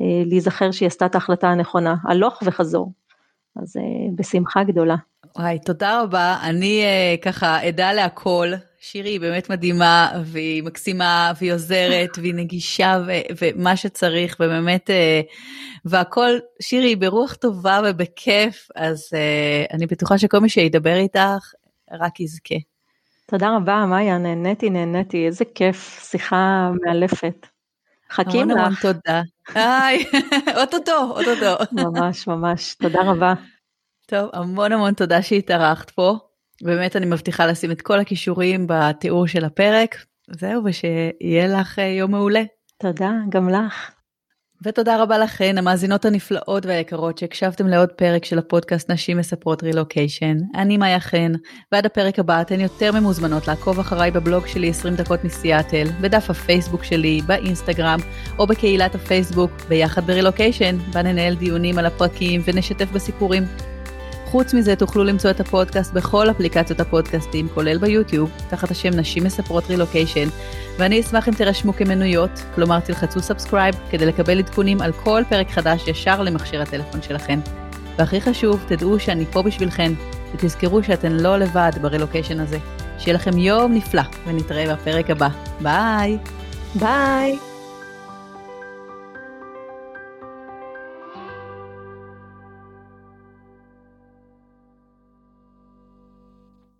[SPEAKER 2] אה, להיזכר שהיא עשתה את ההחלטה הנכונה, הלוך וחזור. אז בשמחה גדולה.
[SPEAKER 1] וואי, תודה רבה. אני ככה עדה להכל. שירי היא באמת מדהימה, והיא מקסימה, והיא עוזרת, והיא נגישה, ו- ומה שצריך, ובאמת, והכל, שירי היא ברוח טובה ובכיף, אז uh, אני בטוחה שכל מי שידבר איתך, רק יזכה.
[SPEAKER 2] תודה רבה, מאיה, נהניתי, נהניתי, איזה כיף, שיחה מאלפת. חכים
[SPEAKER 1] לך. המון תודה. היי, אוטוטו, אוטוטו.
[SPEAKER 2] ממש, ממש, תודה רבה.
[SPEAKER 1] טוב, המון המון תודה שהתארחת פה. באמת אני מבטיחה לשים את כל הכישורים בתיאור של הפרק. זהו, ושיהיה לך אה, יום מעולה.
[SPEAKER 2] תודה, גם לך.
[SPEAKER 1] ותודה רבה לכן, המאזינות הנפלאות והיקרות שהקשבתם לעוד פרק של הפודקאסט נשים מספרות רילוקיישן. אני מאיה חן, ועד הפרק הבא אתן יותר ממוזמנות לעקוב אחריי בבלוג שלי 20 דקות מסיאטל, בדף הפייסבוק שלי, באינסטגרם, או בקהילת הפייסבוק, ביחד ברילוקיישן, בה ננהל דיונים על הפרקים ונשתף בסיפורים. חוץ מזה תוכלו למצוא את הפודקאסט בכל אפליקציות הפודקאסטים, כולל ביוטיוב, תחת השם נשים מספרות רילוקיישן, ואני אשמח אם תירשמו כמנויות, כלומר תלחצו subscribe כדי לקבל עדכונים על כל פרק חדש ישר למכשיר הטלפון שלכם. והכי חשוב, תדעו שאני פה בשבילכן, ותזכרו שאתן לא לבד ברילוקיישן הזה. שיהיה לכם יום נפלא, ונתראה בפרק הבא. ביי!
[SPEAKER 2] ביי!